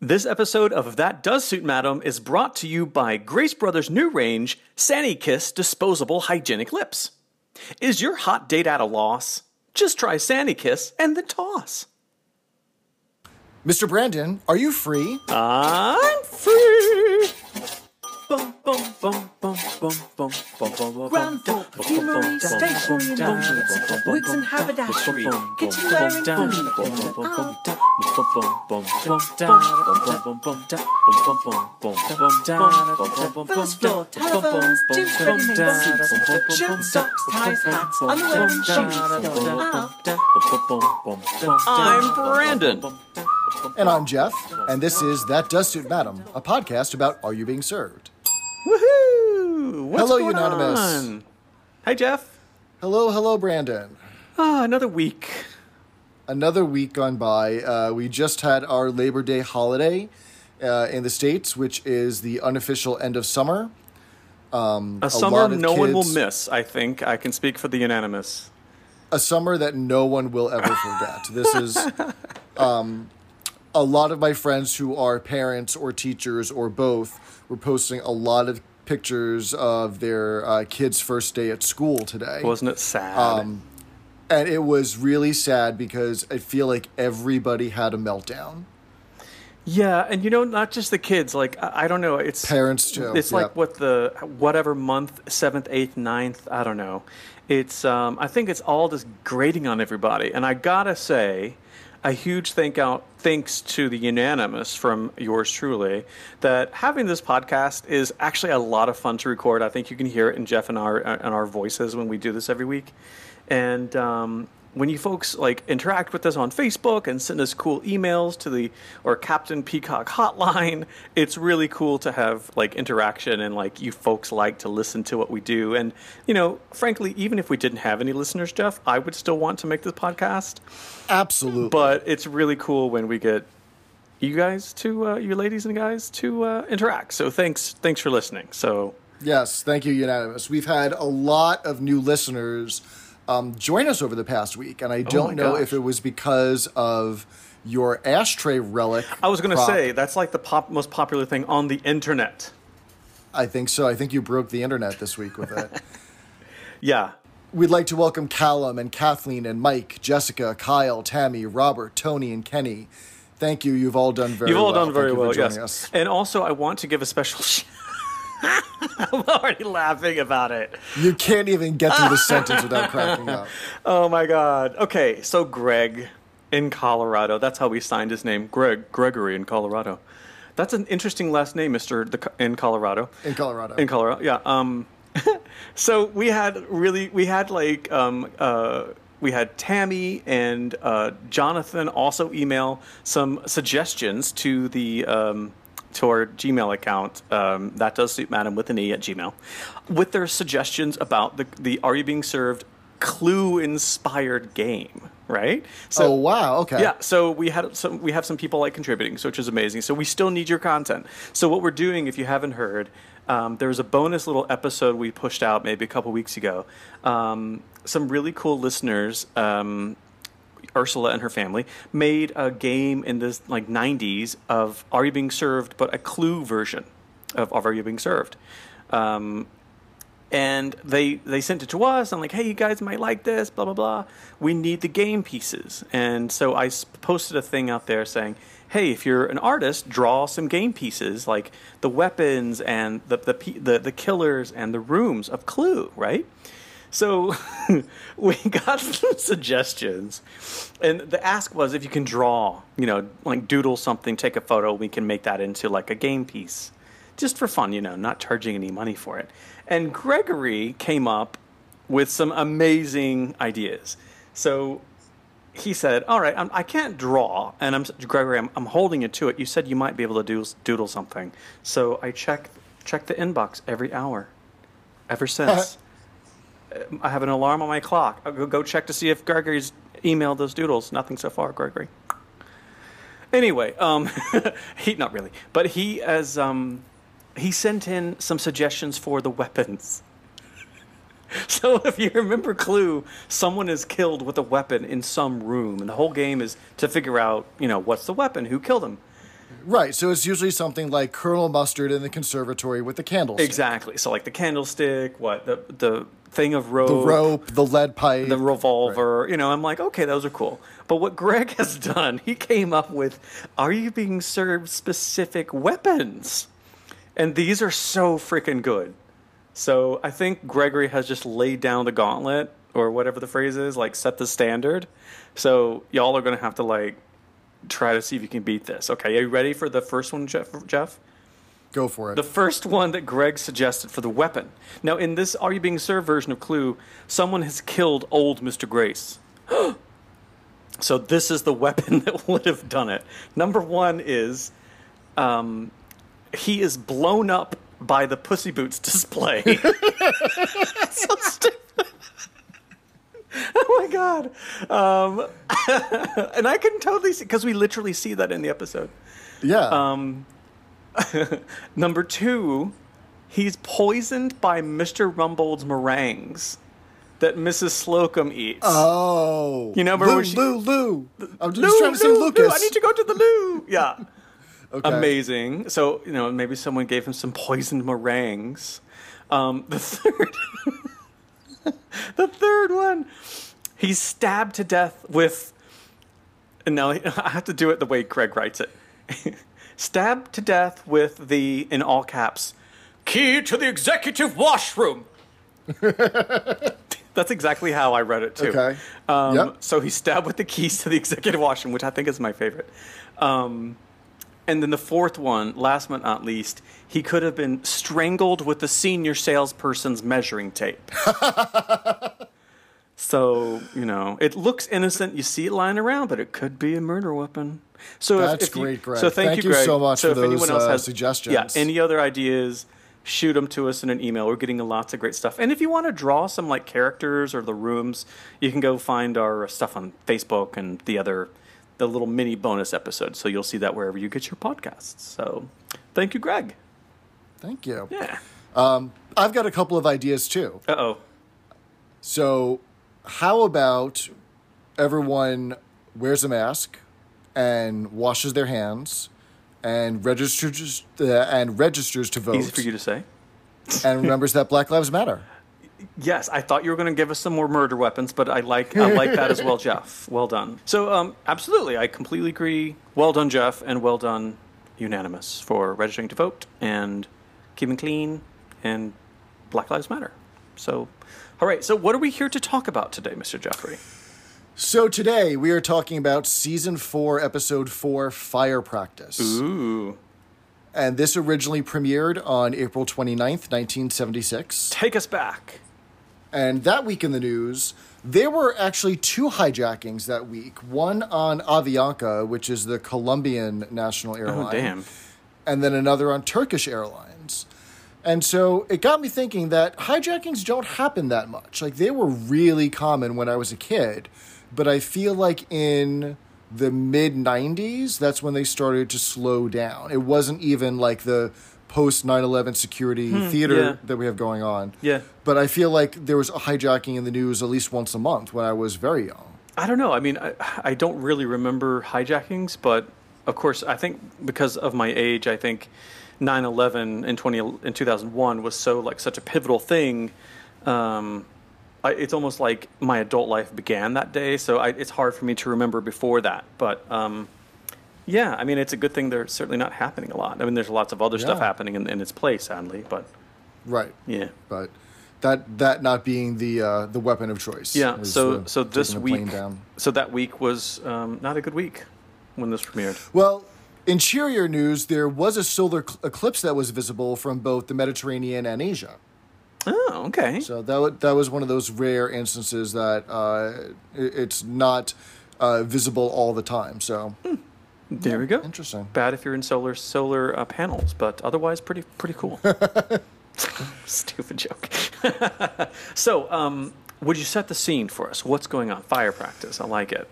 This episode of That Does Suit Madam is brought to you by Grace Brothers' new range, Sani Kiss Disposable Hygienic Lips. Is your hot date at a loss? Just try Sani Kiss and the toss. Mr. Brandon, are you free? I'm free. Ground floor, perfumery, stationery and gadgets, wigs and haberdashery, kitchenware and furniture. First floor, telephones, gyms, ready-made suits, shirts, socks, ties, hats, underwear and shoes. I'm Brandon. And I'm Jeff, and this is That Does Suit Madam, a podcast about Are You Being Served? Woohoo! What's Hello, going Unanimous. on? Hi, Jeff. Hello, hello, Brandon. Ah, another week. Another week gone by. Uh, we just had our Labor Day holiday uh, in the States, which is the unofficial end of summer. A summer lot of no one will miss. I think I can speak for the unanimous. a summer that no one will ever forget. This is um, a lot of my friends who are parents or teachers or both were posting a lot of pictures of their uh, kids' first day at school today. Wasn't it sad? Um, and it was really sad because I feel like everybody had a meltdown. yeah, and you know, not just the kids. Like I, don't know. It's Parents, too, It's like what the whatever month, seventh, eighth, ninth. I don't know. It's um, I think it's all just grating on everybody. And I gotta say, a huge thank out thanks to the unanimous from yours truly that having this podcast is actually a lot of fun to record. I think you can hear it in Jeff and our and our voices when we do this every week. And um, when you folks like interact with us on Facebook and send us cool emails to the or Captain Peacock hotline, it's really cool to have like interaction and like you folks like to listen to what we do. And you know, frankly, even if we didn't have any listeners, Jeff, I would still want to make this podcast. Absolutely. But it's really cool when we get you guys to uh, you ladies and guys to uh, interact. So thanks, thanks for listening. So Yes, thank you, Unanimous. We've had a lot of new listeners um, join us over the past week, and I don't know gosh. if it was because of your ashtray relic. I was going to say that's like the pop, most popular thing on the internet. I think so. I think you broke the internet this week with it. Yeah, We'd like to welcome Callum and Kathleen and Mike, Jessica, Kyle, Tammy, Robert, Tony, and Kenny. Thank you. You've all done very well. You've all well. done very Thank well, yes. us. And also, I want to give a special. I'm already laughing about it. You can't even get through the sentence without cracking up. Oh my god. Okay, so Greg in Colorado. That's how we signed his name, Greg Gregory in Colorado. That's an interesting last name, Mister the, in Colorado. In Colorado. In Colorado, yeah. Um, so we had really, we had like, um, uh, we had Tammy and uh, Jonathan also email some suggestions to the um, to our Gmail account. Um, that does suit Madam with an e at Gmail, with their suggestions about the the Are You Being Served clue inspired game, right? So oh, wow. Okay. yeah, so we had some we have some people like contributing, so which is amazing. So we still need your content. So what we're doing, if you haven't heard, um, there was a bonus little episode we pushed out maybe a couple weeks ago. Um, some really cool listeners, um, Ursula and her family, made a game in the like '90s of Are You Being Served, but a clue version of, of Are You Being Served. Um, and they they sent it to us. I'm like, hey, you guys might like this, blah blah blah. We need the game pieces, and so I posted a thing out there saying, hey, if you're an artist, draw some game pieces like the weapons and the the the, the killers and the rooms of Clue, right? So we got some suggestions, and the ask was if you can draw, you know, like doodle something, take a photo, we can make that into like a game piece just for fun, you know, not charging any money for it. And Gregory came up with some amazing ideas. So he said, "All right, I'm, I can't draw, and I'm Gregory. I'm, I'm holding you to it. You said you might be able to do, doodle something. So I check check the inbox every hour, ever since. I have an alarm on my clock. I'll go, check to see if Gregory's emailed those doodles. Nothing so far, Gregory. Anyway, um, he not really, but he as um, he sent in some suggestions for the weapons. So if you remember Clue, someone is killed with a weapon in some room, and the whole game is to figure out, you know, what's the weapon, who killed him. Right. So it's usually something like Colonel Mustard in the conservatory with the candles. Exactly. So like the candlestick, what the the thing of rope, The rope, the lead pipe, the revolver. You know, I'm like, okay, those are cool. But what Greg has done, he came up with: Are you being served specific weapons? And these are so freaking good. So I think Gregory has just laid down the gauntlet, or whatever the phrase is, like set the standard. So y'all are gonna have to like try to see if you can beat this. Okay, are you ready for the first one, Jeff? Jeff? Go for it. The first one that Greg suggested for the weapon. Now, in this Are You Being Served version of Clue, someone has killed old Mr. Grace. so, this is the weapon that would have done it. Number one is um, he is blown up by the Pussy Boots display. so stupid. Oh my god! Um, and I can totally see because we literally see that in the episode. yeah. Um, Number two, he's poisoned by Mr. Rumbold's meringues that Mrs. Slocombe eats. oh. You know, remember Lou, she- Lou, Lou. I'm just Lou, trying to say Lou, Lucas. Lou, I need to go to the loo. Yeah. Okay. Amazing. So, you know, maybe someone gave him some poisoned meringues. Um, the third, the third one, he's stabbed to death with. And now I have to do it the way Greg writes it. stabbed to death with the, in all caps, key to the executive washroom. That's exactly how I read it too. Okay. Um, Yep. So he's stabbed with the keys to the executive washroom, which I think is my favorite. Um, and then the fourth one, last but not least, he could have been strangled with the senior salesperson's measuring tape. so, you know, it looks innocent. You see it lying around, but it could be a murder weapon. So That's if you- great, Greg. So thank, Thank you, Greg. so much so for if anyone those, else uh, has suggestions. Yeah, any other ideas, shoot them to us in an email. We're getting lots of great stuff. And if you want to draw some like characters or the rooms, you can go find our stuff on Facebook and the other the little mini bonus episode. So you'll see that wherever you get your podcasts. So thank you, Greg. Thank you. Yeah. I've got a couple of ideas too. Uh oh. So, how about everyone wears a mask and washes their hands and registers uh, and registers to vote Easy for you to say. and remembers that Black Lives Matter. Yes, I thought you were going to give us some more murder weapons, but I like I like that as well, Jeff. Well done. So, um, absolutely, I completely agree. Well done, Jeff, and well done, unanimous for registering to vote and keeping clean and Black Lives Matter. So, all right. So, what are we here to talk about today, Mr. Jeffrey? So today we are talking about season 4 episode 4 Fire Practice. Ooh, And this originally premiered on April 29th, 1976. take us back. And that week in the news, there were actually two hijackings that week. One on Avianca, which is the Colombian national oh, airline. Oh, damn. And then another on Turkish Airlines. And so it got me thinking that hijackings don't happen that much. Like they were really common when I was a kid, but I feel like in the mid 90s, that's when they started to slow down. It wasn't even like the post 9 11 security theater Hmm, yeah. that we have going on. Yeah. But I feel like there was a hijacking in the news at least once a month when I was very young. I don't know. I mean, I, I don't really remember hijackings, but of course, I think because of my age, I think 9/11 in 20 in 2001 was so like such a pivotal thing. Um, I, it's almost like my adult life began that day, so I, it's hard for me to remember before that. But um, yeah, I mean, it's a good thing they're certainly not happening a lot. I mean, there's lots of other stuff Yeah. happening in, in its place, sadly, but Right. yeah. But that that not being the uh, the weapon of choice. Yeah. is So the- so this taking the plane week, down. so that week was um, not a good week when this premiered. Well, in cheerier news, there was a solar cl- eclipse that was visible from both the Mediterranean and Asia. Oh, okay. So that wa- that was one of those rare instances that uh, it, it's not uh, visible all the time. So There we go. interesting. Bad if you're in solar solar uh, panels, but otherwise pretty pretty cool. Stupid joke. so, um, would you set the scene for us? What's going on? Fire practice. I like it.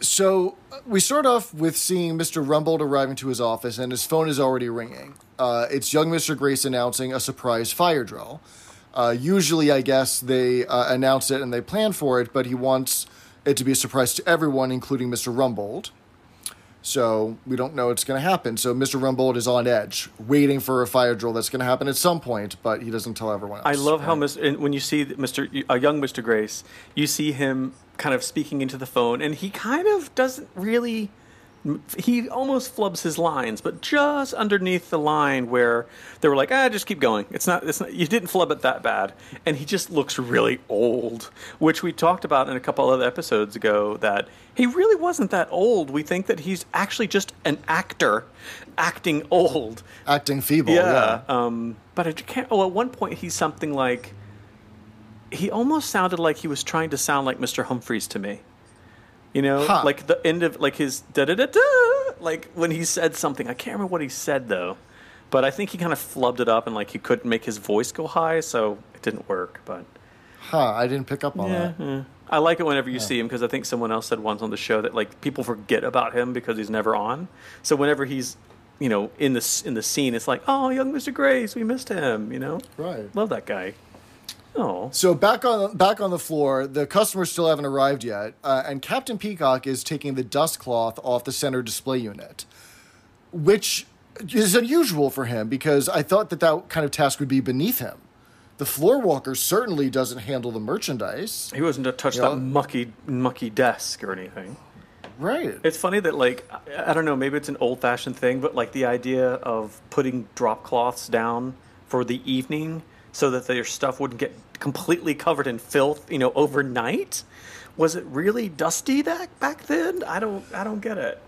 So uh, we start off with seeing Mr. Rumbold arriving to his office, and his phone is already ringing. Uh, it's young Mr. Grace announcing a surprise fire drill. Uh, usually, I guess they uh, announce it and they plan for it, but he wants it to be a surprise to everyone, including Mr. Rumbold. So we don't know what's going to happen. So Mr. Rumbold is on edge, waiting for a fire drill that's going to happen at some point, but he doesn't tell everyone else. I love how right? Mr. and when you see Mr. a young Mr. Grace, you see him kind of speaking into the phone, and he kind of doesn't really. He almost flubs his lines, but just underneath the line where they were like, "Ah, just keep going. It's not. It's not. You didn't flub it that bad." And he just looks really old, which we talked about in a couple other episodes ago. That he really wasn't that old. We think that he's actually just an actor, acting old. acting feeble. Yeah. Yeah. Um, but I can't. Oh, at one point he's something like. He almost sounded like he was trying to sound like Mr. Humphries to me. You know, Huh. like the end of like his da da da da. Like when he said something, I can't remember what he said though. But I think he kind of flubbed it up and like he couldn't make his voice go high, so it didn't work. But Huh, I didn't pick up on yeah, that. yeah. I like it whenever you see him because I think someone else said once on the show that like people forget about him because he's never on. So whenever he's you know in the in the scene, it's like oh young Mr. Grace, we missed him. You know, Right. love that guy. Oh, So back on back on the floor, the customers still haven't arrived yet, uh, and Captain Peacock is taking the dust cloth off the center display unit, which is unusual for him because I thought that that kind of task would be beneath him. The floor walker certainly doesn't handle the merchandise, he wasn't to touch Yeah. that mucky mucky desk or anything. right? It's funny that like I, I don't know, maybe it's an old fashioned thing, but like the idea of putting drop cloths down for the evening so that their stuff wouldn't get completely covered in filth, you know, overnight. Was it really dusty that back then? I don't I don't get it.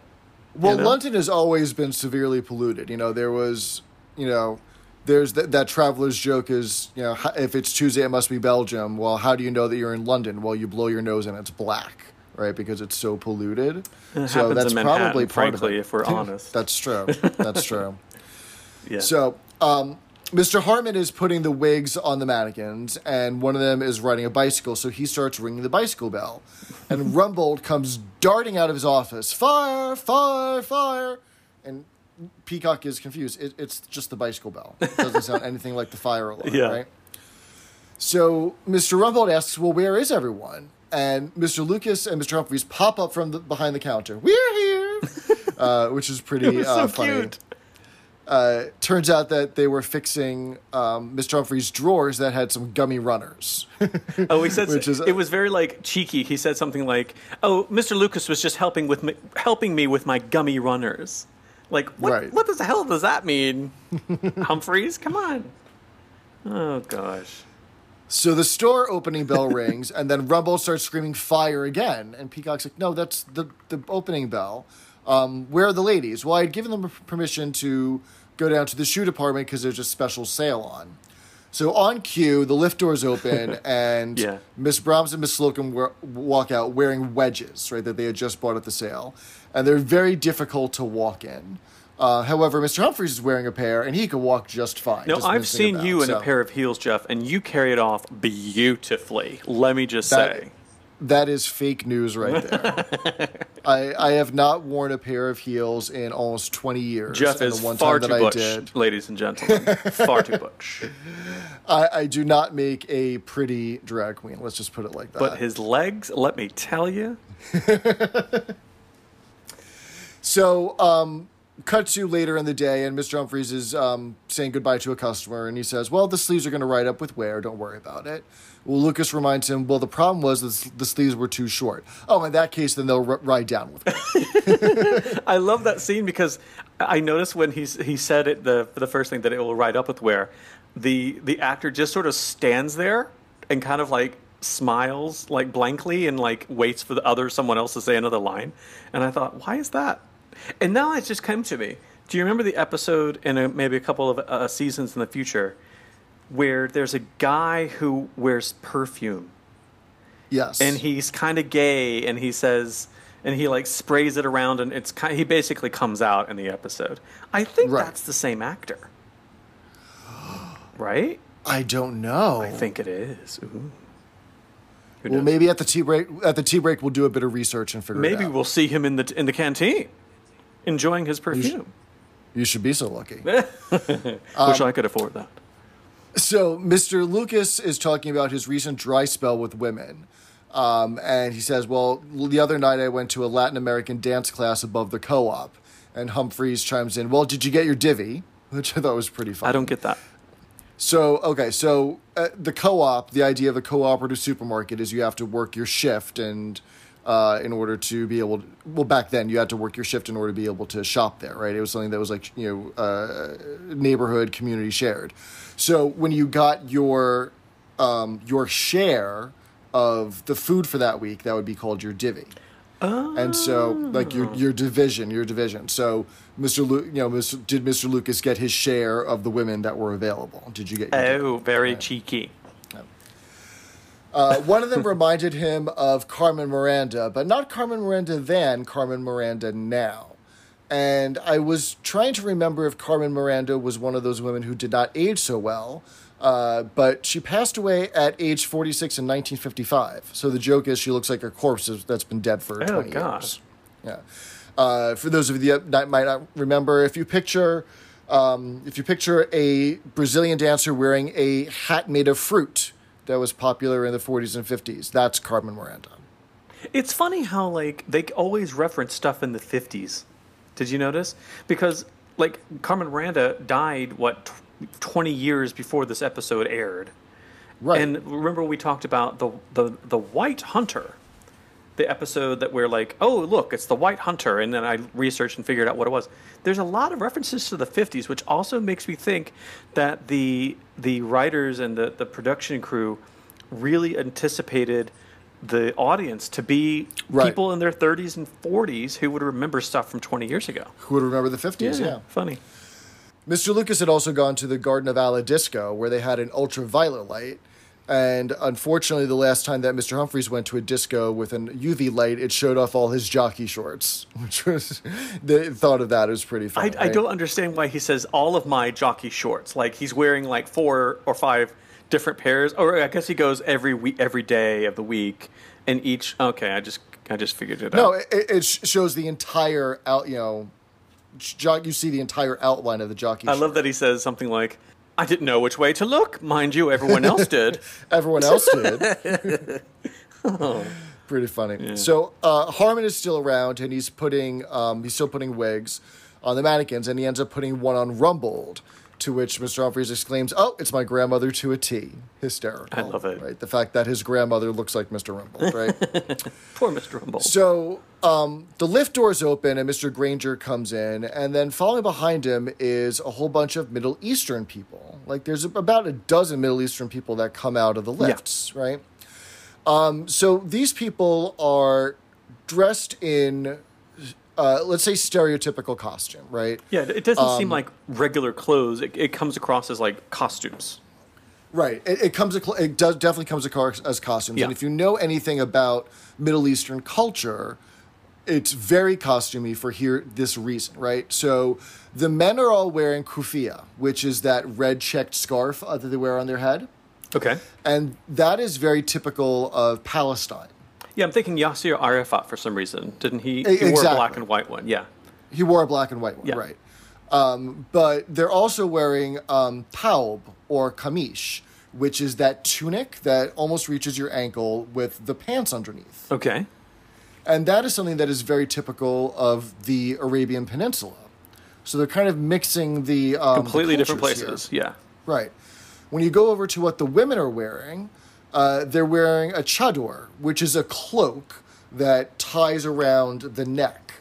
Well, know? London has always been severely polluted. You know, there was, you know, there's th- that traveler's joke is, you know, if it's Tuesday, it must be Belgium. Well, how do you know that you're in London? Well, you blow your nose and it's black, right? Because it's so polluted. It so that's in probably part frankly, of it. if we're honest. that's true. That's true. Yeah. So, um, Mr. Harman is putting the wigs on the mannequins, and one of them is riding a bicycle, so he starts ringing the bicycle bell. And Rumbold comes darting out of his office Fire, fire, fire! And Peacock is confused. It, it's just the bicycle bell. It doesn't sound anything like the fire alarm, Yeah. right? So Mr. Rumbold asks, Well, where is everyone? And Mr. Lucas and Mr. Humphries pop up from the, behind the counter. We're here! uh, which is pretty it was so uh, funny cute. Uh, turns out that they were fixing um, Mr. Humphries' drawers that had some gummy runners. Oh, he said Which is- it was very like cheeky. He said something like, "Oh, Mr. Lucas was just helping with me, helping me with my gummy runners." Like, what? Right. What the hell does that mean? Humphries, come on. Oh gosh. so the store opening bell rings, and then Rumbold starts screaming fire again. And Peacock's like, no, that's the, the opening bell. Um, where are the ladies? Well, I had given them permission to go down to the shoe department because there's a special sale on. So on cue, the lift doors open, and Yeah. Miss Brahms and Miss Slocombe wa- walk out wearing wedges, right, that they had just bought at the sale. And they're very difficult to walk in. Uh, however, Mr. Humphries is wearing a pair, and he can walk just fine. No, I've seen about, you in so a pair of heels, Jeff, and you carry it off beautifully. Let me just That- say. That is fake news right there. I, I have not worn a pair of heels in almost 20 years. Jeff and is the one far time too that butch, I did, ladies and gentlemen. far too butch. I, I do not make a pretty drag queen. Let's just put it like that. But his legs, let me tell you. So, um, cut to later in the day, and Mr. Humphries is um, saying goodbye to a customer, and he says, Well, the sleeves are going to ride up with wear. Don't worry about it. Well, Lucas reminds him, Well, the problem was the sleeves were too short. Oh, in that case, then they'll r- ride down with wear. I love that scene because I noticed when he's, he said it the the first thing that it will ride up with wear, the the actor just sort of stands there and kind of like smiles like blankly and like waits for the other someone else to say another line and I thought why is that and now it just came to me do you remember the episode in a, maybe a couple of uh, seasons in the future where there's a guy who wears perfume Yes. and he's kind of gay and he says and he like sprays it around and it's kind he basically comes out in the episode i think Right. that's the same actor right I don't know. i think it is Ooh. Well, maybe at the tea break, at the tea break, we'll do a bit of research and figure maybe it out. we'll see him in the in the canteen enjoying his perfume You should be so lucky. wish Um, i could afford that So, Mr. Lucas is talking about his recent dry spell with women. Um, and he says, Well, the other night I went to a Latin American dance class above the co op. And Humphries chimes in, Well, did you get your divvy? Which I thought was pretty funny. I don't get that. So, okay, so uh, the co op, the idea of a cooperative supermarket is you have to work your shift and. Uh, in order to be able to, well, back then you had to work your shift in order to be able to shop there, right? It was something that was like, you know, uh, neighborhood, community shared. So when you got your, um, your share of the food for that week, that would be called your divvy. And so, like your your division, your division. So, Mr. Lu- you know, Mr. did Mr. Lucas get his share of the women that were available? Did you get? Oh, very cheeky. Uh, one of them reminded him of Carmen Miranda, but not Carmen Miranda then, Carmen Miranda now. And I was trying to remember if Carmen Miranda was one of those women who did not age so well, uh, but she passed away at age 46 in 1955. So the joke is she looks like a corpse that's been dead for Oh, 20 God. years. Yeah. Uh, for those of you that might not remember, if you picture um, if you picture a Brazilian dancer wearing a hat made of fruit that was popular in the 40s and 50s, that's Carmen Miranda. It's funny how like they always reference stuff in the 50s. Did you notice? Because like Carmen Miranda died what tw- 20 years before this episode aired. Right. And remember we talked about the the the White Hunter. The episode that we're like, "Oh, look, it's the White Hunter." And then I researched and figured out what it was. There's a lot of references to the 50s, which also makes me think that the the writers and the the production crew really anticipated the audience to be Right. people in their 30s and 40s who would remember stuff from 20 years ago. Who would remember the 50s? Yeah. Funny. Mr. Lucas had also gone to the Garden of Ala Disco, where they had an ultraviolet light. And unfortunately, the last time that Mr. Humphries went to a disco with an UV light, it showed off all his jockey shorts, which was the thought of that was pretty I, funny. I don't understand why he says all of my jockey shorts. Like he's wearing like four or five different pairs, or I guess he goes every week, every day of the week, and each. Okay, I just I just figured it No, out. it, it shows the entire out. You know, jo- you see the entire outline of the jockey. I love that he says something like, "I didn't know which way to look." Mind you, everyone else did. Everyone else did. Pretty funny. So uh, Harman is still around, and he's putting um, he's still putting wigs on the mannequins, and he ends up putting one on Rumbold. To which Mr. Humphries exclaims, "Oh, it's my grandmother to a T!" Hysterical. I love it. Right, the fact that his grandmother looks like Mr. Rumbold, right? Poor Mr. Rumbold. So um, the lift doors open and Mr. Grainger comes in, and then following behind him is a whole bunch of Middle Eastern people. Like there's about a dozen Middle Eastern people that come out of the lifts, right? Um, so these people are dressed in, uh, let's say, stereotypical costume, right? yeah, it doesn't Um, seem like regular clothes. It, it comes across as like costumes. Right. It, it comes. It does definitely comes across as costumes. Yeah. And if you know anything about Middle Eastern culture, it's very costumey for here this reason, right? So the men are all wearing kufia, which is that red checked scarf uh, that they wear on their head, Okay. and that is very typical of Palestine. Yeah, I'm thinking Yasser Arafat for some reason. Didn't he? He wore a black and white one. Yeah. He wore a black and white one, Yeah. right? Um, but they're also wearing um, taub or kamish, which is that tunic that almost reaches your ankle with the pants underneath. Okay. And that is something that is very typical of the Arabian Peninsula. So they're kind of mixing the um, the Completely different cultures here. places. Yeah. Right. When you go over to what the women are wearing, uh, they're wearing a chador, which is a cloak that ties around the neck.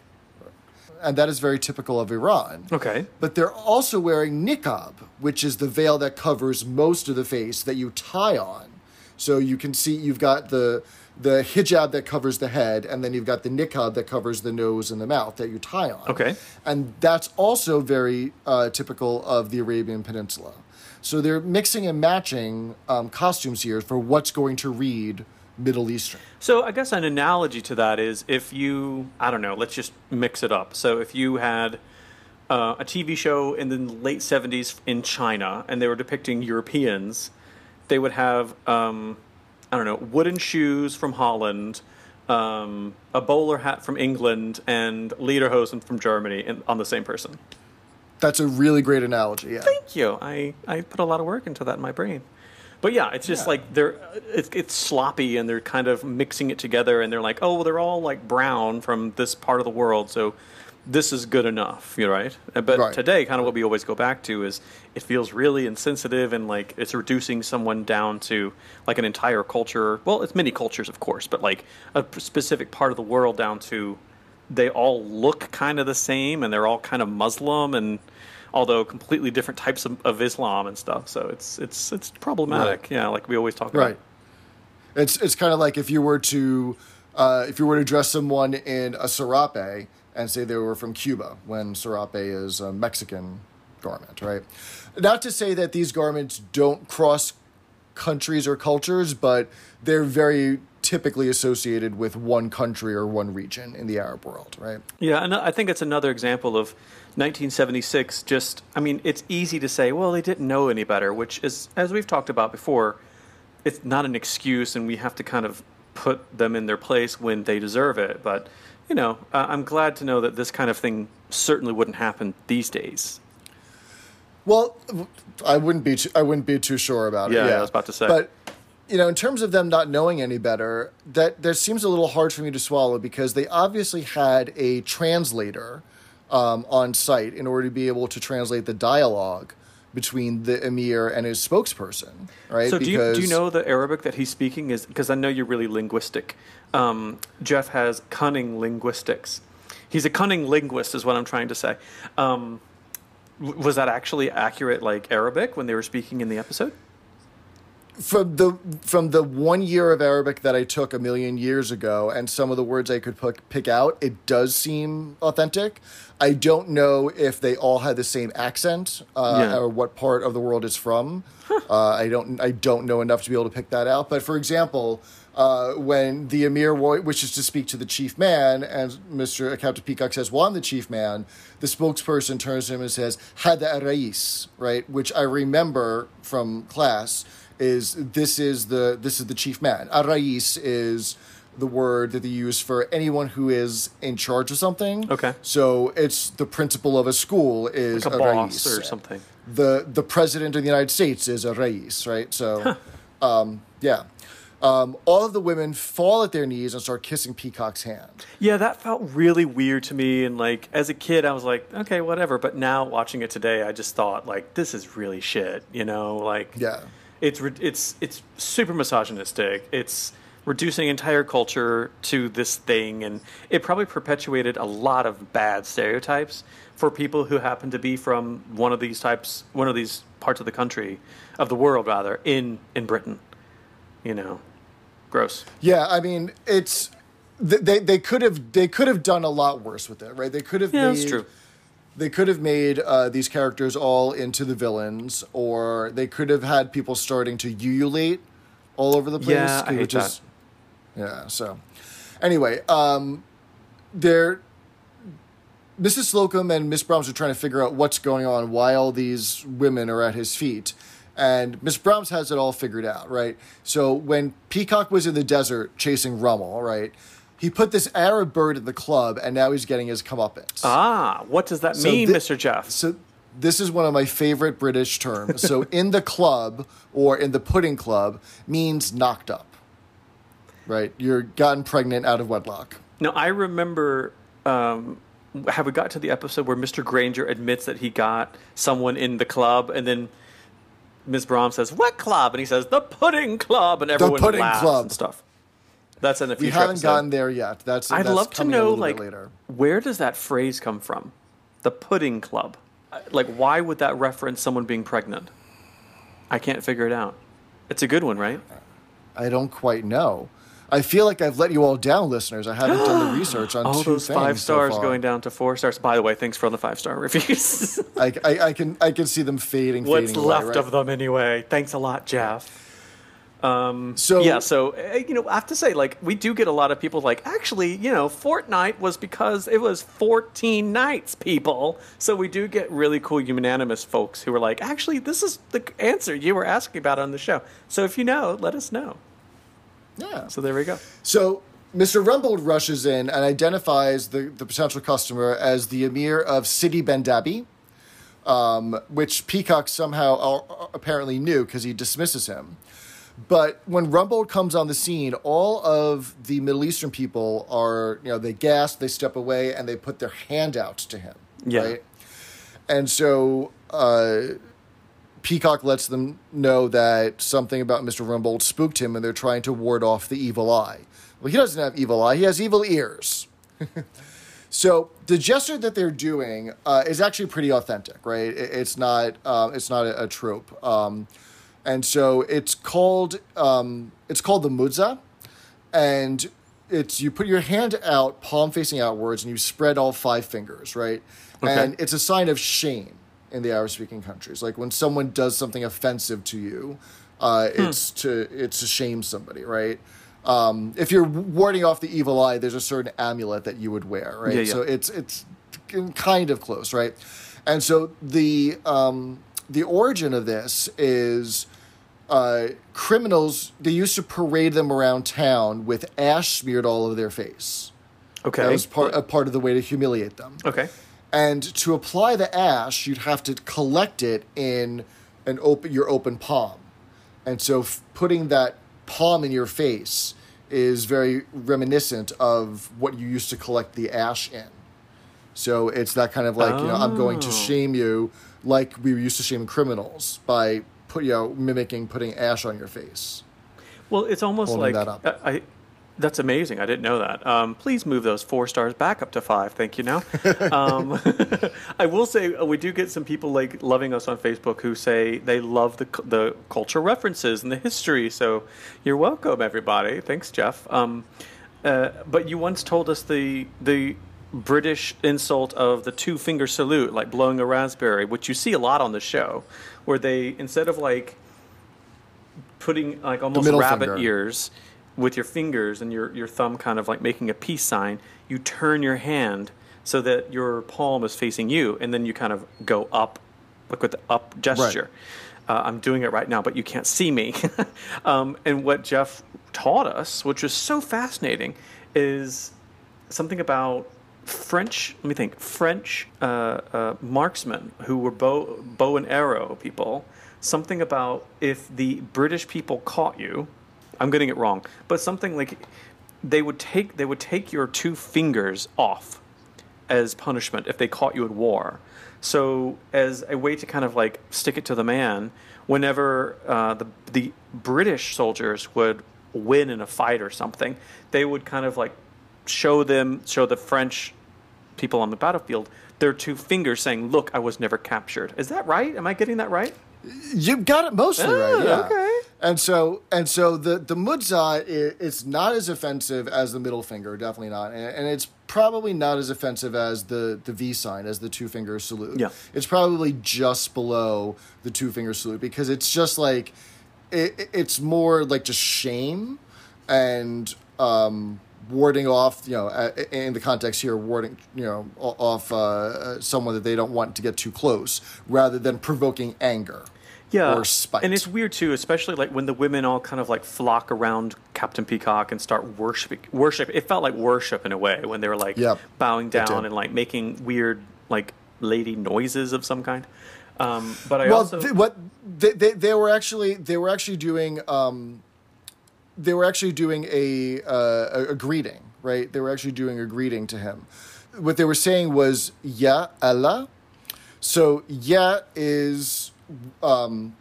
And that is very typical of Iran. Okay. But they're also wearing niqab, which is the veil that covers most of the face that you tie on. So you can see you've got the the hijab that covers the head, and then you've got the niqab that covers the nose and the mouth that you tie on. Okay. And that's also very uh, typical of the Arabian Peninsula. So they're mixing and matching um, costumes here for what's going to read Middle Eastern. So I guess an analogy to that is if you, I don't know, let's just mix it up. So if you had uh, a TV show in the late 70s in China and they were depicting Europeans, they would have, um, I don't know, wooden shoes from Holland, um, a bowler hat from England, and lederhosen from Germany on the same person. That's a really great analogy. Yeah. Thank you. I, I put a lot of work into that in my brain. But yeah, it's just Yeah. like they're it's, it's sloppy and they're kind of mixing it together and they're like, oh, well, they're all like brown from this part of the world, so this is good enough, you know, right? Uh, But Right. today, kind of what we always go back to is it feels really insensitive and like it's reducing someone down to like an entire culture. Well, it's many cultures, of course, but like a specific part of the world down to they all look kind of the same and they're all kind of Muslim and although completely different types of, of Islam and stuff. So it's it's it's problematic. Right. Yeah, like we always talk about. Right. It's it's kind of like if you were to uh, if you were to dress someone in a serape and say they were from Cuba when serape is a Mexican garment, right? Not to say that these garments don't cross countries or cultures, but they're very typically associated with one country or one region in the Arab world, right? Yeah, and I think it's another example of 1976. Just, I mean, it's easy to say, well, they didn't know any better, which is, as we've talked about before, it's not an excuse, and we have to kind of put them in their place when they deserve it. But, you know, uh, I'm glad to know that this kind of thing certainly wouldn't happen these days. Well, I wouldn't be too, I wouldn't be too sure about it. Yeah, yeah, I was about to say. But you know, in terms of them not knowing any better, that that seems a little hard for me to swallow because they obviously had a translator um, on site in order to be able to translate the dialogue between the emir and his spokesperson, right? So, do you, do you know the Arabic that he's speaking is because I know you're really linguistic. Um, Jeff has cunning linguistics. He's a cunning linguist, is what I'm trying to say. Um, was that actually accurate, like Arabic, when they were speaking in the episode? From the from the one year of Arabic that I took a million years ago, and some of the words I could pick, pick out, it does seem authentic. I don't know if they all had the same accent uh, Yeah. or what part of the world it's from. uh, I don't I don't know enough to be able to pick that out. But for example. Uh, when the emir wa- wishes to speak to the chief man, and Mr. Captain Peacock says, "Well, I'm the chief man," the spokesperson turns to him and says, "Hada rais," right? Which I remember from class is this is the this is the chief man. Arrais is the word that they use for anyone who is in charge of something. Okay. So it's the principal of a school is Like a rais. boss or something. The the president of the United States is a rais, right? So, um, yeah. Um, all of the women fall at their knees and start kissing Peacock's hand. Yeah, that felt really weird to me. And like as a kid, I was like, okay, whatever. But now watching it today, I just thought like, this is really shit. You know, like Yeah. It's re- it's it's super misogynistic. It's reducing entire culture to this thing, and it probably perpetuated a lot of bad stereotypes for people who happen to be from one of these types, one of these parts of the country, of the world rather, in in Britain. You know, gross. Yeah, I mean, it's they they could have they could have done a lot worse with it, right? They could have Yeah, made that's true. They could have made uh, these characters all into the villains, or they could have had people starting to ululate all over the place. Yeah, I hate which is, yeah. So, anyway, um, they're Mrs. Slocombe and Miss Brahms are trying to figure out what's going on, why all these women are at his feet. And Miss Brahms has it all figured out, right? So when Peacock was in the desert chasing Rommel, right, he put this Arab bird at the club, and now he's getting his comeuppance. Ah, what does that So mean, thi- Mr. Jeff? So this is one of my favorite British terms. So in the club or in the pudding club means knocked up. Right? You're gotten pregnant out of wedlock. Now I remember. Um, have we got to the episode where Mr. Grainger admits that he got someone in the club, and then Ms. Brahms says, "What club?" and he says, "The Pudding Club," and everyone Pudding laughs Club. and stuff. That's in a We future haven't episode. gotten there yet. That's I'd that's love to know, like, later. where does that phrase come from? The Pudding Club. Like, why would that reference someone being pregnant? I can't figure it out. It's a good one, right? I don't quite know. I feel like I've let you all down, listeners. I haven't done the research on All two those things five so stars far. going down to four stars. By the way, thanks for all the five star reviews. I, I, I can I can see them fading. What's fading away, left right? of them anyway? Thanks a lot, Jeff. So yeah, so uh, you know, I have to say, like, we do get a lot of people like, actually, you know, fortnight was because it was 14 nights, people. So we do get really cool unanimous folks who are like, actually, this is the answer you were asking about on the show. So if you know, let us know. yeah. So there we go. So Mr. Rumbold rushes in and identifies the, the potential customer as the emir of City Bendabi, um, which Peacock somehow uh, apparently knew because he dismisses him. But when Rumbold comes on the scene, all of the Middle Eastern people are, you know, they gasp, they step away, and they put their hand out to him. Yeah. Right? And so uh, Peacock lets them know that something about Mr. Rumbold spooked him, and they're trying to ward off the evil eye. Well, he doesn't have evil eye; he has evil ears. so the gesture that they're doing uh, is actually pretty authentic, right? It, it's not uh, it's not a, a trope, um, and so it's called um, it's called the mudza, and it's you put your hand out, palm facing outwards, and you spread all five fingers, right? Okay. And it's a sign of shame in the Arab speaking countries. Like when someone does something offensive to you, uh, Hmm. it's to it's to shame somebody, right? Um, if you're warding off the evil eye, there's a certain amulet that you would wear, right? Yeah, yeah. So it's it's kind of close, right? And so the um, the origin of this is uh, criminals. They used to parade them around town with ash smeared all over their face. Okay. That was part a part of the way to humiliate them. Okay. And to apply the ash, you'd have to collect it in an open your open palm. And so f- putting that palm in your face is very reminiscent of what you used to collect the ash in. So it's that kind of like, you know, I'm going to Oh. shame you like we used to shame criminals by put you know mimicking putting ash on your face. Well, it's almost Holding like that up. I, I. That's amazing. I didn't know that. Um, please move those four stars back up to five. Thank you. Now, um, I will say uh, we do get some people like loving us on Facebook who say they love the the cultural references and the history. So you're welcome, everybody. Thanks, Jeff. Um, uh, but you once told us the the British insult of the two finger salute, like blowing a raspberry, which you see a lot on the show, where they instead of like putting like almost rabbit finger. ears with your fingers and your, your thumb kind of like making a peace sign, you turn your hand so that your palm is facing you, and then you kind of go up, like with the up gesture. Uh, I'm doing it right now, but you can't see me. um, and what Jeff taught us, which was so fascinating, is something about French. Let me think. French uh, uh, marksmen who were bow bow and arrow people. Something about if the British people caught you, I'm getting it wrong, but something like they would take they would take your two fingers off as punishment if they caught you at war. So as a way to kind of like stick it to the man, whenever uh, the the British soldiers would win in a fight or something, they would kind of like show them show the French people on the battlefield their two fingers saying, "Look, I was never captured." Is that right? Am I getting that right? You've got it mostly Ah, right. Yeah. okay. And so and so the the mudza it's not as offensive as the middle finger, definitely not, and, and it's probably not as offensive as the the V sign, as the two finger salute. Yeah. it's probably just below the two finger salute because it's just like it- it's more like just shame and um, warding off. You know, in the context here, warding you know off uh, someone that they don't want to get too close, rather than provoking anger yeah. or spite. And it's weird too, especially like when the women all kind of like flock around Captain Peacock and start worshiping. Worship. It felt like worship in a way when they were like Yep, bowing down and like making weird like lady noises of some kind. Um, but I well, also th- what they, they they were actually they were actually doing um, they were actually doing a, uh, a greeting, right? They were actually doing a greeting to him. What they were saying was "Ya Allah." So "Ya" is um,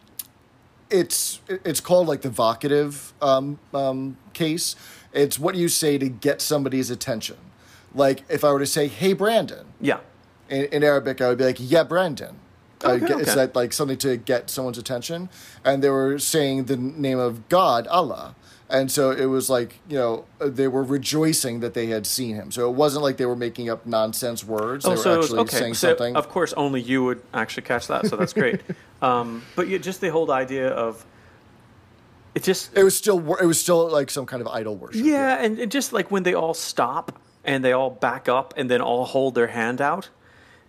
it's it's called like the vocative um, um, case. It's what you say to get somebody's attention. Like if I were to say, "Hey, Brandon," yeah. in, in Arabic, I would be like, "Yeah, Brandon." I Okay, get- It's okay. like, like something to get someone's attention, and they were saying the name of God, Allah, and so it was like you know they were rejoicing that they had seen him. So it wasn't like they were making up nonsense words. They Oh, were so actually okay. saying so something. of course, only you would actually catch that, so that's great. um, but yeah, just the whole idea of it just it was still it was still like some kind of idol worship. Yeah, and, and just like when they all stop and they all back up and then all hold their hand out,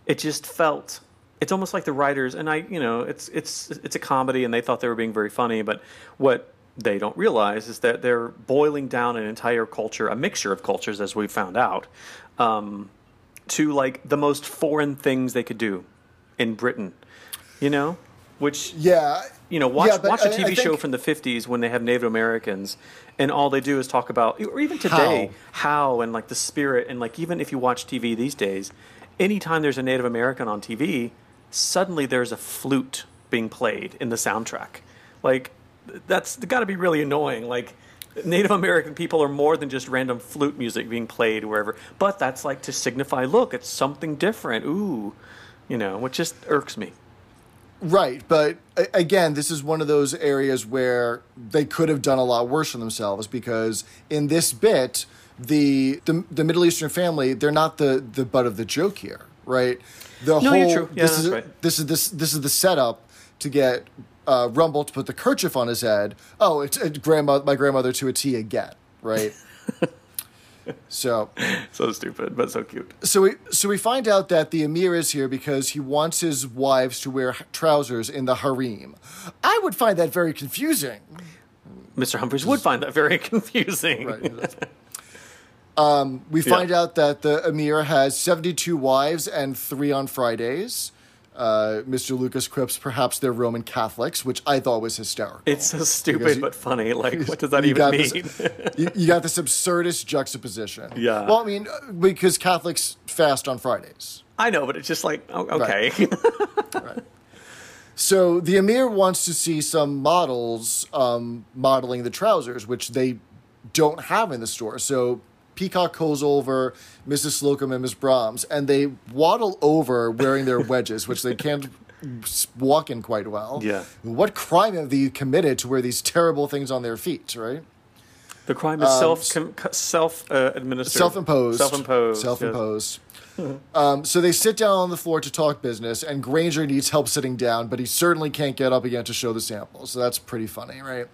it just felt. It's almost like the writers and I, you know, it's it's it's a comedy and they thought they were being very funny, but what they don't realize is that they're boiling down an entire culture, a mixture of cultures, as we found out, um, to like the most foreign things they could do in Britain, you know, which Yeah. you know, watch Yeah, but watch a TV show from the '50s when they have Native Americans, and all they do is talk about, or even today, how, and like the spirit, and like even if you watch TV these days, anytime there's a Native American on TV, suddenly there's a flute being played in the soundtrack. Like that's got to be really annoying. Like Native American people are more than just random flute music being played wherever, but that's like to signify, look, it's something different. Ooh, you know, which just irks me. Right, but again, this is one of those areas where they could have done a lot worse for themselves because in this bit, the the, the Middle Eastern family they're not the the butt of the joke here, right? The No, whole you're true. Yeah, this that's is right. this is this this is the setup to get uh, Rumbold to put the kerchief on his head. Oh, it's grandma, my grandmother to a T again, right? so So stupid, but so cute. so we so we find out that the emir is here because he wants his wives to wear trousers in the harem. I would find that very confusing. Mr. Humphries would find that very confusing. Right. um, we Yeah. find out that the emir has seventy-two wives and three on Fridays. Uh, Mr. Lucas quips, perhaps they're Roman Catholics, which I thought was hysterical. It's so stupid you- but funny. Like, what does that even mean? This, you, you got this absurdist juxtaposition. Yeah. Well, I mean, uh, because Catholics fast on Fridays. I know, but it's just like, oh, okay. So the emir wants to see some models um, modeling the trousers, which they don't have in the store. So Peacock goes over Mrs. Slocombe and Miss Brahms, and they waddle over wearing their wedges, which they can't walk in quite well. Yeah. What crime have they committed to wear these terrible things on their feet, right? the crime is self com, self uh, administered, Self-imposed. self-imposed, Self-imposed. um, so they sit down on the floor to talk business, and Grainger needs help sitting down, but he certainly can't get up again to show the samples. So that's pretty funny, right?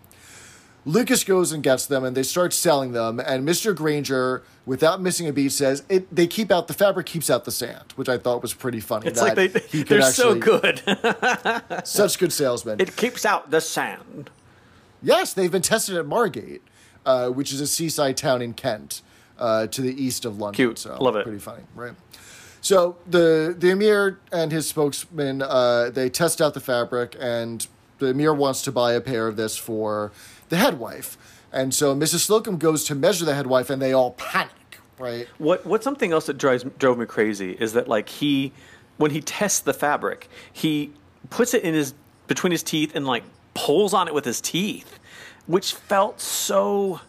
Lucas goes and gets them, and they start selling them. And Mr. Grainger, without missing a beat, says it. They keep out the fabric, keeps out the sand, which I thought was pretty funny. It's like they, they're so good. such good salesmen. it keeps out the sand. Yes, they've been tested at Margate, uh, which is a seaside town in Kent, uh, to the east of London. Cute. So Love it. Pretty funny, right? So the the emir and his spokesman uh, they test out the fabric, and the emir wants to buy a pair of this for the head wife, and so Mrs. Slocombe goes to measure the head wife, and they all panic, right? What what's something else that drives drove me crazy is that like he when he tests the fabric, he puts it in his between his teeth and like pulls on it with his teeth, which felt so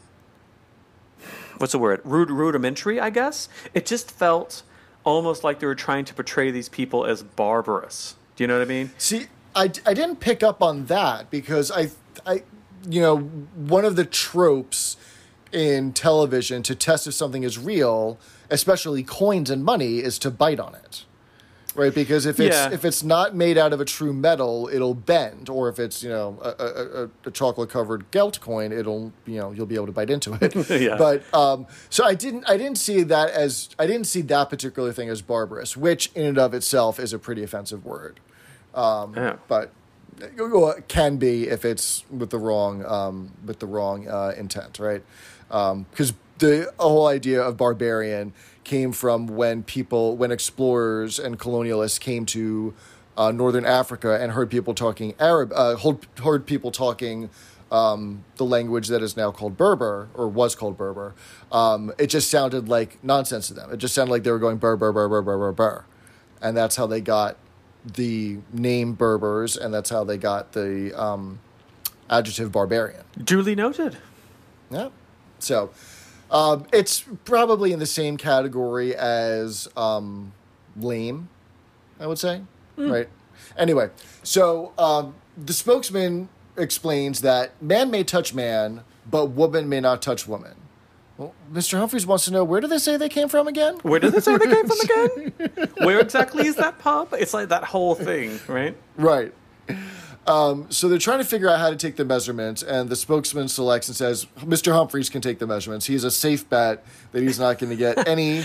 what's the word? Rud- rudimentary, I guess. It just felt almost like they were trying to portray these people as barbarous. Do you know what I mean? See, I, I didn't pick up on that because I, I, you know, one of the tropes in television to test if something is real, especially coins and money, is to bite on it. Right, because if it's Yeah. if it's not made out of a true metal, it'll bend, or if it's you know a, a, a, a chocolate covered gelt coin, it'll you know you'll be able to bite into it. Yeah. But um, so I didn't I didn't see that as I didn't see that particular thing as barbarous, which in and of itself is a pretty offensive word Yeah. but can be if it's with the wrong um, with the wrong uh, intent, right? Because the whole idea of barbarian came from when people, when explorers and colonialists came to uh, northern Africa and heard people talking Arab, uh, heard, people talking um, the language that is now called Berber or was called Berber. Um, it just sounded like nonsense to them. It just sounded like they were going Berber, Berber, Berber, Berber, and that's how they got the name Berbers, and that's how they got the um, adjective barbarian. Duly noted. Yeah. So um, it's probably in the same category as um, lame, I would say. Right. Anyway, so um, the spokesman explains that man may touch man, but woman may not touch woman. Well, Mr. Humphries wants to know where do they say they came from again? Where did they say they came from again? Where exactly is that pub? It's like that whole thing, right? Right. Um, so they're trying to figure out how to take the measurements, and the spokesman selects and says, "Mr. Humphries can take the measurements. He's a safe bet that he's not going to get any,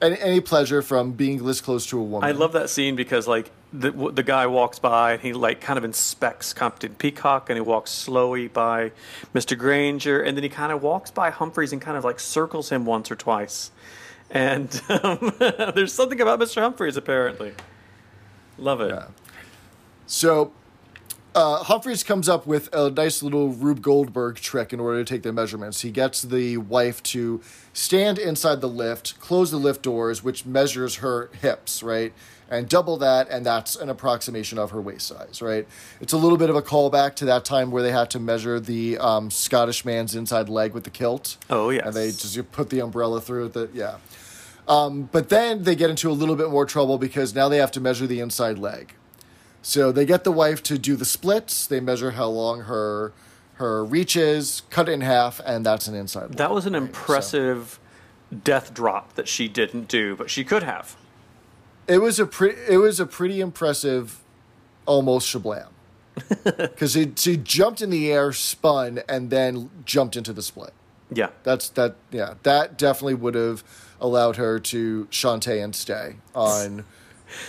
any any pleasure from being this close to a woman." I love that scene because like the the guy walks by and he like kind of inspects Compton Peacock and he walks slowly by Mr. Grainger and then he kind of walks by Humphries and kind of like circles him once or twice. And um, there's something about Mr. Humphries apparently. Love it. Yeah. So uh, Humphries comes up with a nice little Rube Goldberg trick in order to take their measurements. He gets the wife to stand inside the lift, close the lift doors, which measures her hips, right? And double that, and that's an approximation of her waist size, right? It's a little bit of a callback to that time where they had to measure the um, Scottish man's inside leg with the kilt. Oh, yeah. And they just you put the umbrella through the, yeah. Um, but then they get into a little bit more trouble because now they have to measure the inside leg. So they get the wife to do the splits. They measure how long her her reach is, cut it in half, and that's an inside. That was an right? So impressive death drop that she didn't do, but she could have. it was a pretty. It was a pretty impressive, almost shablam. Because she she jumped in the air, spun, and then jumped into the split. Yeah. That's that. Yeah, that definitely would have allowed her to Shantae and stay on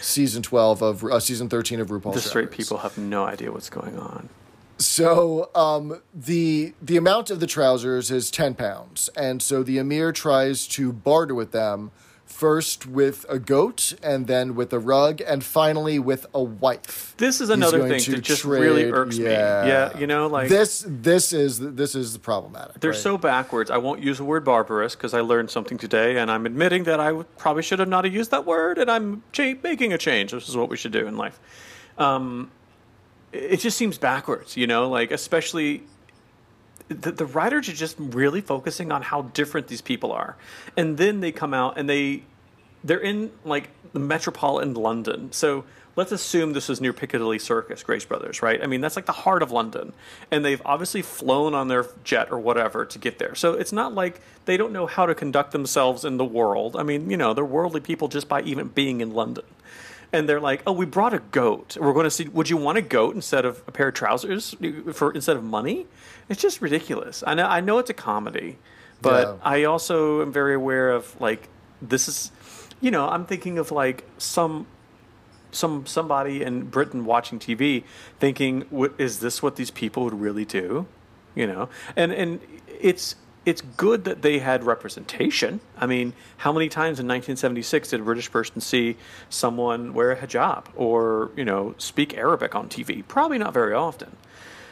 season twelve of uh, season thirteen of RuPaul's. The straight Race. people have no idea what's going on. So um, the the amount of the trousers is ten pounds, and so the emir tries to barter with them first with a goat, and then with a rug, and finally with a wife. This is another thing that just really irks yeah. me. Yeah, you know, like this this is this is problematic. they're right? so backwards. I won't use the word barbarous because I learned something today, and I'm admitting that I probably should have not have used that word, and I'm cha- making a change. This is what we should do in life. Um, it just seems backwards, you know, like especially the, the writers are just really focusing on how different these people are, and then they come out and they they're in like the metropolitan London. So let's assume this is near Piccadilly Circus, Grace Brothers, right? I mean, that's like the heart of London. And they've obviously flown on their jet or whatever to get there. So it's not like they don't know how to conduct themselves in the world. I mean, you know, they're worldly people just by even being in London. And they're like, "Oh, we brought a goat. We're going to see. Would you want a goat instead of a pair of trousers for instead of money?" It's just ridiculous. I know. I know it's a comedy, but Yeah. I also am very aware of like this is, you know, I'm thinking of like some some somebody in Britain watching TV thinking, "What is this? What these people would really do?" You know, and and it's it's good that they had representation. I mean, how many times in 1976 did a British person see someone wear a hijab or you know speak Arabic on TV? Probably not very often.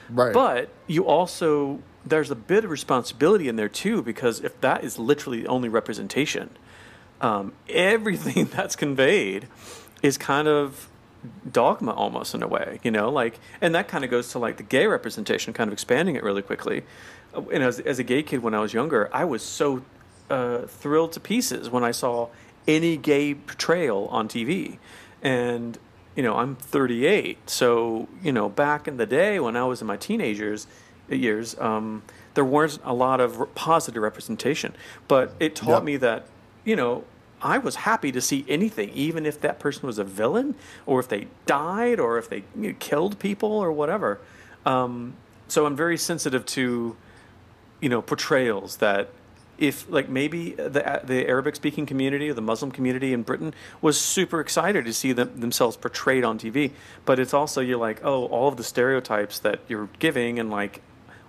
right. But you also there's a bit of responsibility in there too because if that is literally the only representation, um, everything that's conveyed is kind of dogma almost in a way, you know, like, and that kind of goes to like the gay representation, kind of expanding it really quickly. Uh, And as, as a gay kid when I was younger, I was so uh, thrilled to pieces when I saw any gay portrayal on TV. And, you know, I'm 38. So, you know, back in the day when I was in my teenagers years, um, there weren't a lot of positive representation. But it taught Yep. me that, you know, I was happy to see anything, even if that person was a villain, or if they died, or if they you know, killed people, or whatever. Um, so I'm very sensitive to, you know, portrayals that, if like maybe the the Arabic speaking community or the Muslim community in Britain was super excited to see them, themselves portrayed on TV, but it's also you're like, oh, all of the stereotypes that you're giving, and like,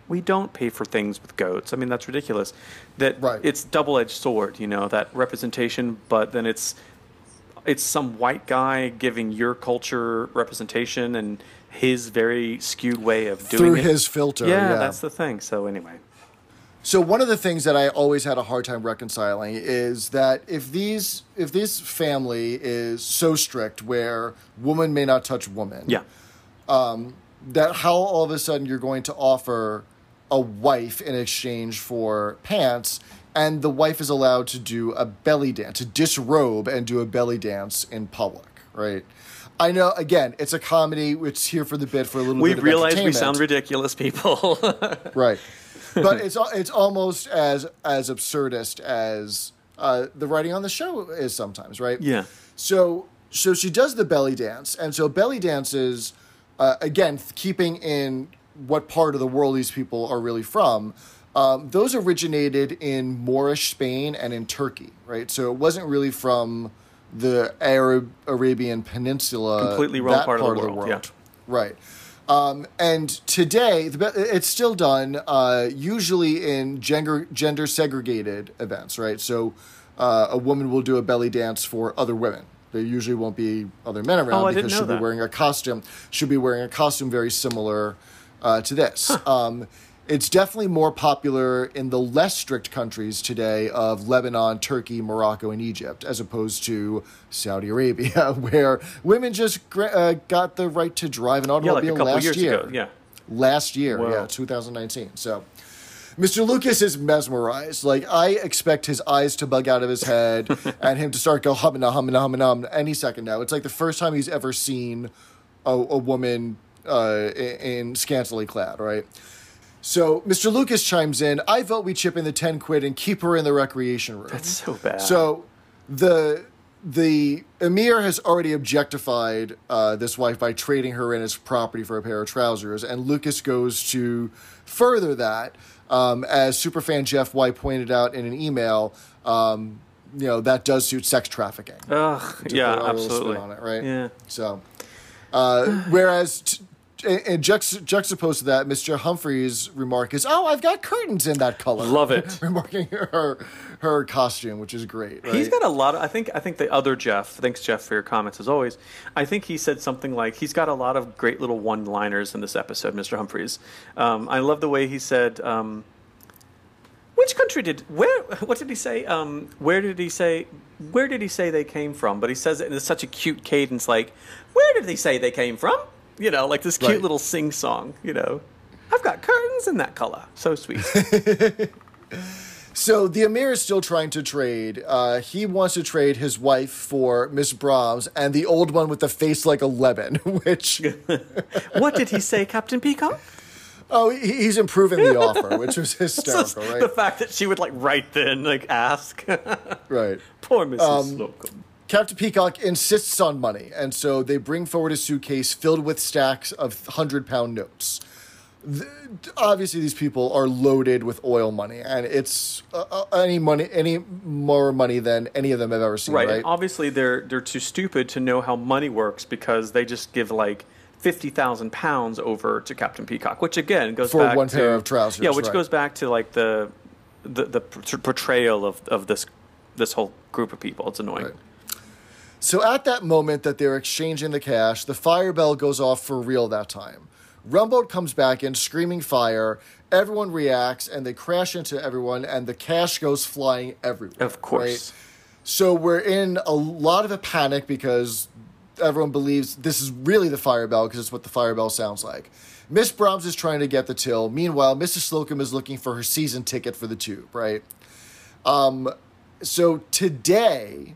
we don't pay for things with goats. I mean, that's ridiculous. That Right. it's double edged sword, you know, that representation, but then it's it's some white guy giving your culture representation and his very skewed way of doing Through it. his filter, Yeah, yeah. that's the thing. So anyway, So one of the things that I always had a hard time reconciling is that if these if this family is so strict where woman may not touch woman, yeah, um, that how all of a sudden you're going to offer a wife in exchange for pants and the wife is allowed to do a belly dance, to disrobe and do a belly dance in public, right? I know again, it's a comedy, it's here for the bit for a little we bit of realize we sound ridiculous, people. right but it's it's almost as as absurdist as uh, the writing on the show is sometimes right Yeah. so so she does the belly dance and so belly dances uh, again keeping in what part of the world these people are really from um, those originated in moorish spain and in turkey right so it wasn't really from the arab arabian peninsula Completely wrong that part of the world, yeah. Right. Um, and today, the, it's still done uh, usually in gender gender segregated events, right? So uh, a woman will do a belly dance for other women. There usually won't be other men around Oh, because she'll be wearing a costume. She'll be wearing a costume very similar uh, to this. Um, it's definitely more popular in the less strict countries today of Lebanon, Turkey, Morocco, and Egypt, as opposed to Saudi Arabia, where women just uh, got the right to drive an Yeah, like automobile a couple last years year. ago. Yeah. Last year, Wow. yeah, 2019. So. Mr. Lucas is mesmerized. Like I expect his eyes to bug out of his head and him to start go humming, humming, humming, hum any second now. It's like the first time he's ever seen a, a woman uh, in, in scantily clad, right? So Mr. Lucas chimes in. I vote we chip in the ten quid and keep her in the recreation room. That's so bad. So the the emir has already objectified uh, this wife by trading her in as property for a pair of trousers, and Lucas goes to further that, um, as superfan Jeff White pointed out in an email. Um, you know that does suit sex trafficking. Ugh. Yeah, put a little spin absolutely. on it, right? Yeah. So, uh, whereas, t- and and juxt- juxtaposed to that, Mr. Humphries' remark is, "Oh, I've got curtains in that color." Love it. Remarking her her costume, which is great. Right? He's got a lot of. I think. I think the other Jeff. Thanks, Jeff, for your comments as always. I think he said something like he's got a lot of great little one-liners in this episode, Mr. Humphries. Um, I love the way he said. Um, which country did where? What did he say? Um, where did he say? Where did he say they came from? But he says it in such a cute cadence, like, "Where did he say they came from?" You know, like this cute Right. little sing song. You know, I've got curtains in that color. So sweet. So the Emir is still trying to trade. Uh, he wants to trade his wife for Miss Brahms and the old one with the face like a lemon, which what did he say, Captain Peacock? oh, he's improving the offer, which was hysterical, The fact that she would like right then like ask. Right. Poor Mrs. Um, Slocombe. Captain Peacock insists on money, and so they bring forward a suitcase filled with stacks of hundred pound notes. Th- obviously, these people are loaded with oil money, and it's uh, uh, any money, any more money than any of them have ever seen. Right. Right. Obviously they're they're too stupid to know how money works because they just give like fifty thousand pounds over to Captain Peacock, which again goes For back one to, pair of trousers, Yeah, which right. goes back to like the the, the portrayal of, of this this whole group of people. It's annoying. Right. So at that moment that they're exchanging the cash, the fire bell goes off for real that time. Rumbold comes back in screaming fire. Everyone reacts and they crash into everyone, and the cash goes flying everywhere. Of course. right? So we're in a lot of a panic because everyone believes this is really the fire bell because it's what the fire bell sounds like. Miss Brahms is trying to get the till. Meanwhile, Mrs. Slocombe is looking for her season ticket for the tube, right? Um, so today,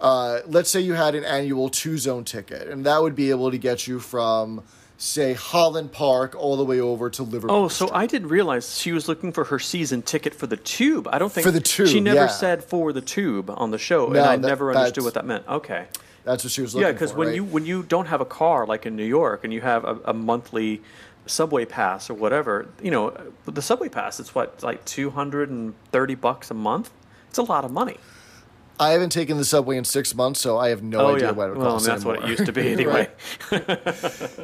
uh, let's say you had an annual two zone ticket, and that would be able to get you from, say, Holland Park all the way over to Liverpool. Oh, so I didn't realize she was looking for her season ticket for the tube. I don't think For the tube, She never yeah. said for the tube on the show, No, and I that- never understood what that meant. Okay. That's what she was looking Yeah, because when right? you when you don't have a car like in New York and you have a, a monthly subway pass or whatever, you know, the subway pass it's what like two hundred and thirty bucks a month. It's a lot of money. I haven't taken the subway in six months, so I have no oh idea yeah, what it well, I mean, cost that's what it used to be anyway.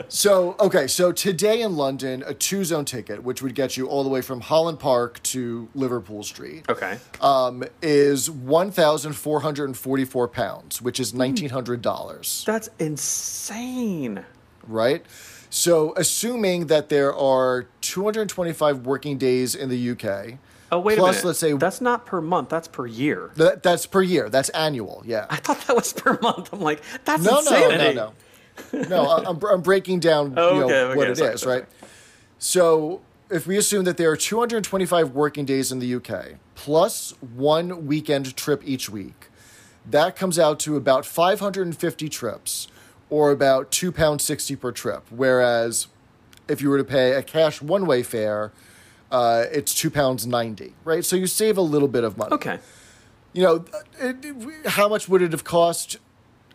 So okay, so today in London, a two zone ticket, which would get you all the way from Holland Park to Liverpool Street, okay, um, is one thousand four hundred and forty four pounds, which Hmm. is nineteen hundred dollars. that's insane. right? So, assuming that there are 225 working days in the UK, Oh wait plus, a minute. let's say that's not per month. That's per year. that, that's per year. That's annual. Yeah. I thought that was per month. I'm like, that's No, no, insanity. no, no. No, I- I'm, I'm breaking down Oh, you know, okay, okay, what it is, sorry, sorry, right? So, if we assume that there are 225 working days in the UK, plus one weekend trip each week, that comes out to about 550 trips, or about two pounds sixty per trip. Whereas, if you were to pay a cash one-way fare, uh, it's two pounds ninety, right? So you save a little bit of money. Okay. You know, it, it- how much would it have cost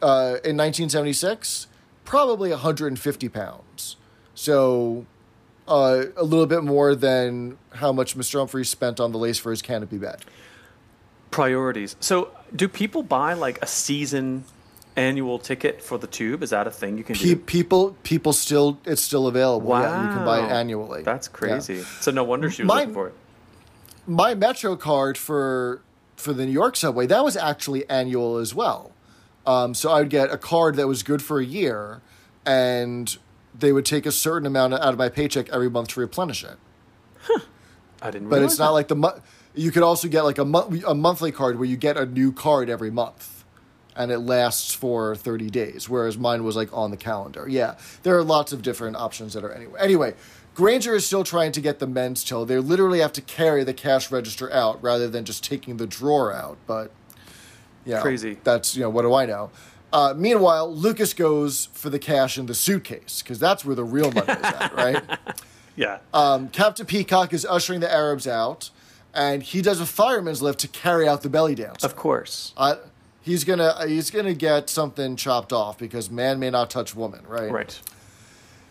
uh, in 1976? Probably 150 pounds. So uh, a little bit more than how much Mr. Humphries spent on the lace for his canopy bed. Priorities. So, do people buy like a season annual ticket for the tube? Is that a thing you can Pe- do? people, people still, it's still available. Yeah, you can buy it annually. That's Yeah. crazy. So no wonder she was My- looking for it. my Metro card for for the New York subway that was actually annual as well. Um, so I would get a card that was good for a year, and they would take a certain amount out of my paycheck every month to replenish it. I didn't. But it's not that. like the mo- you could also get like a month a monthly card where you get a new card every month, and it lasts for thirty days. Whereas mine was like on the calendar. Yeah, there are lots of different options that are anyway. Anyway, Grainger is still trying to get the men's till. They literally have to carry the cash register out rather than just taking the drawer out. But yeah, Crazy. That's you know what do I know. Uh, meanwhile, Lucas goes for the cash in the suitcase because that's where the real money is at, right? yeah. Um, Captain Peacock is ushering the Arabs out, and he does a fireman's lift to carry out the belly dance. of course. Uh, he's gonna he's gonna get something chopped off because man may not touch woman, right? Right.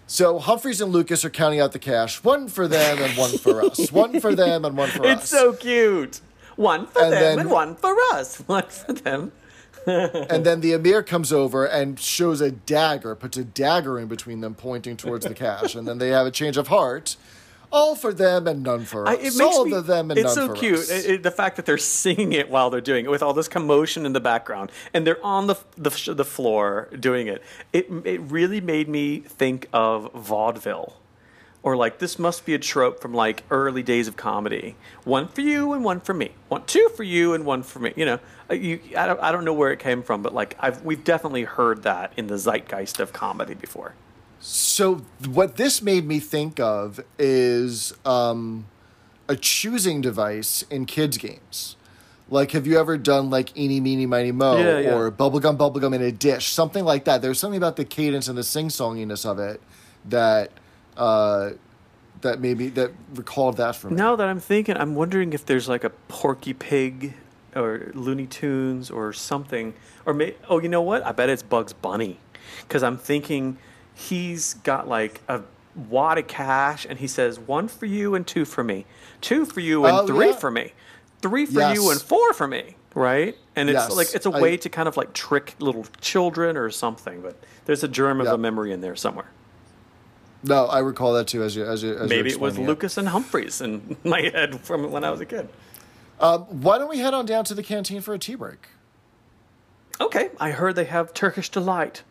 So Humphries and Lucas are counting out the cash, one for them and one for us, one for them and one for us. It's so cute. One for And them then- and one for us. One for them. and then the Emir comes over and shows a dagger, puts a dagger in between them, pointing towards the cash, and then they have a change of heart. All for them and none for us. I, it makes all me, of them and it's none so for cute. us. It- it- the fact that they're singing it while they're doing it with all this commotion in the background, and they're on the the, the floor doing it. It it really made me think of vaudeville, or like this must be a trope from like early days of comedy. One for you and one for me. One two for you and one for me. You know, Uh, you I don't I don't know where it came from, but like I've we've definitely heard that in the zeitgeist of comedy before. So what this made me think of is um, a choosing device in kids games. Like, have you ever done like Eeny, Meeny, Miny, Mo Yeah, yeah. or Bubblegum, Bubblegum in a dish? Something like that. There's something about the cadence and the sing-songiness of it that uh, that made me that recalled that for me. Now that I'm thinking, I'm wondering if there's like a Porky Pig or Looney Tunes or something. Or may, oh, you know what? I bet it's Bugs Bunny. Because I'm thinking he's got like a wad of cash and he says one for you and two for me. Two for you and Oh, three yeah. for me. Three for you and four for me. Right? And it's Yes. like it's a way to kind of like trick little children or something. But there's a germ of Yeah. a memory in there somewhere. No, I recall that too. As you, as you, as Maybe it was explaining Lucas and Humphries in my head from when I was a kid. Um, why don't we head on down to the canteen for a tea break? Okay, I heard they have Turkish delight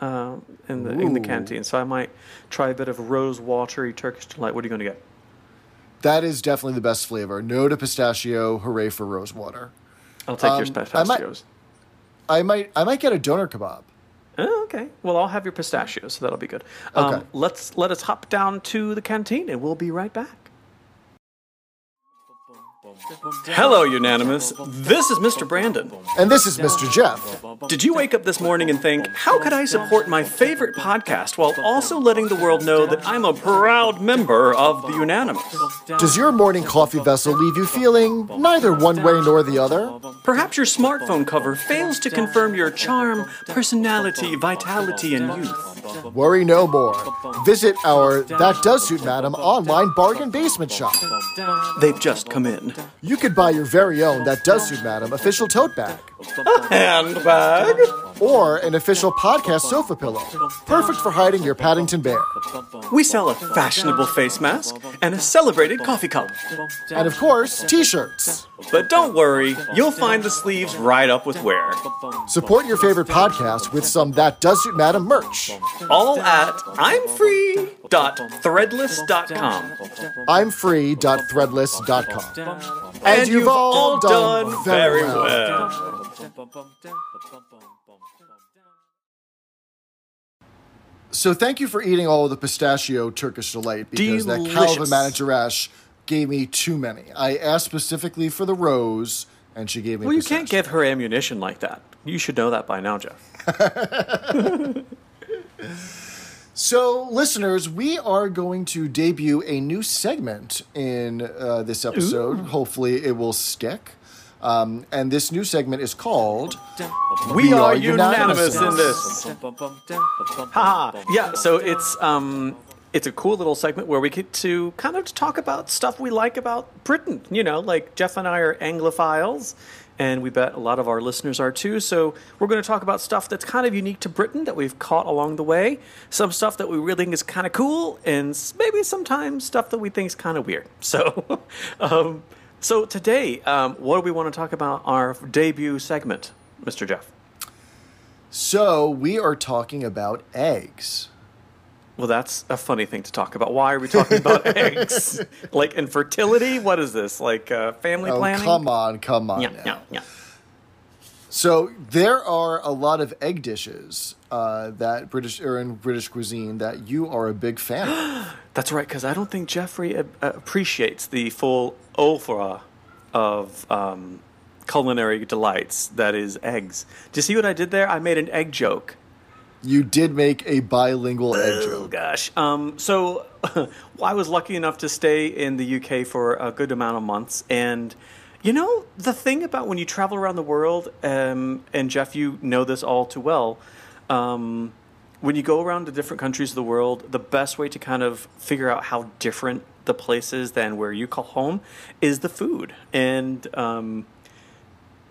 um, in the in the canteen, so I might try a bit of rose watery Turkish delight. What are you going to get? That is definitely the best flavor. No to pistachio. Hooray for rose water. I'll take your Um, I might- pistachios. I might I might get a doner kebab. Oh, okay. Well, I'll have your pistachios, so that'll be good. Um, Okay. Let's let us hop down to the canteen, and we'll be right back. Hello, Unanimous. This is Mr. Brandon. And this is Mr. Jeff. Did you wake up this morning and think, how could I support my favorite podcast while also letting the world know that I'm a proud member of the Unanimous? Does your morning coffee vessel leave you feeling neither one way nor the other? Perhaps your smartphone cover fails to confirm your charm, personality, vitality, and youth. Worry no more. Visit our That Does Suit Madam online bargain basement shop. They've just come in. You could buy your very own That Does Suit Madam official tote bag Handbag? or an official podcast sofa pillow, perfect for hiding your Paddington Bear. We sell a fashionable face mask and a celebrated coffee cup. And of course, t-shirts. But don't worry, you'll find the sleeves right up with wear. Support your favorite podcast with some That Does Suit Madam merch. All at imfree.threadless.com. I'm free.threadless.com. And, you've all done very well. So thank you for eating all of the pistachio Turkish delight because that cow of a Delicious. Manageresh gave me too many. I asked specifically for the rose, and she gave me. Well, you can't give her ammunition like that. You should know that by now, Jeff. So, listeners, we are going to debut a new segment in uh, this episode. Hopefully, it will stick. Um, and this new segment is called We, are are, unanimous unanimous, in this. ha! Yeah, so it's um it's a cool little segment where we get to kind of talk about stuff we like about Britain. You know, like Jeff and I are Anglophiles, and we bet a lot of our listeners are too. So we're going to talk about stuff that's kind of unique to Britain that we've caught along the way. Some stuff that we really think is kind of cool, and maybe sometimes stuff that we think is kind of weird. So, um, so today, um, what do we want to talk about our debut segment, Mr. Jeff? So we are talking about eggs. Well, that's a funny thing to talk about. Why are we talking about eggs? Like infertility? What is this? Like uh, family Oh, planning? come on, come on. Yeah, now. yeah, yeah. So there are a lot of egg dishes uh, that British or in British cuisine that you are a big fan of. That's right, because I don't think Jeffrey uh, appreciates the full oeuvre of um, culinary delights that is eggs. Do you see what I did there? I made an egg joke. You did make a bilingual egg Oh gosh. Um, so I was lucky enough to stay in the UK for a good amount of months, and you know the thing about when you travel around the world, um, and Jeff, you know this all too well. Um, when you go around to different countries of the world, the best way to kind of figure out how different the place is than where you call home is the food. And um,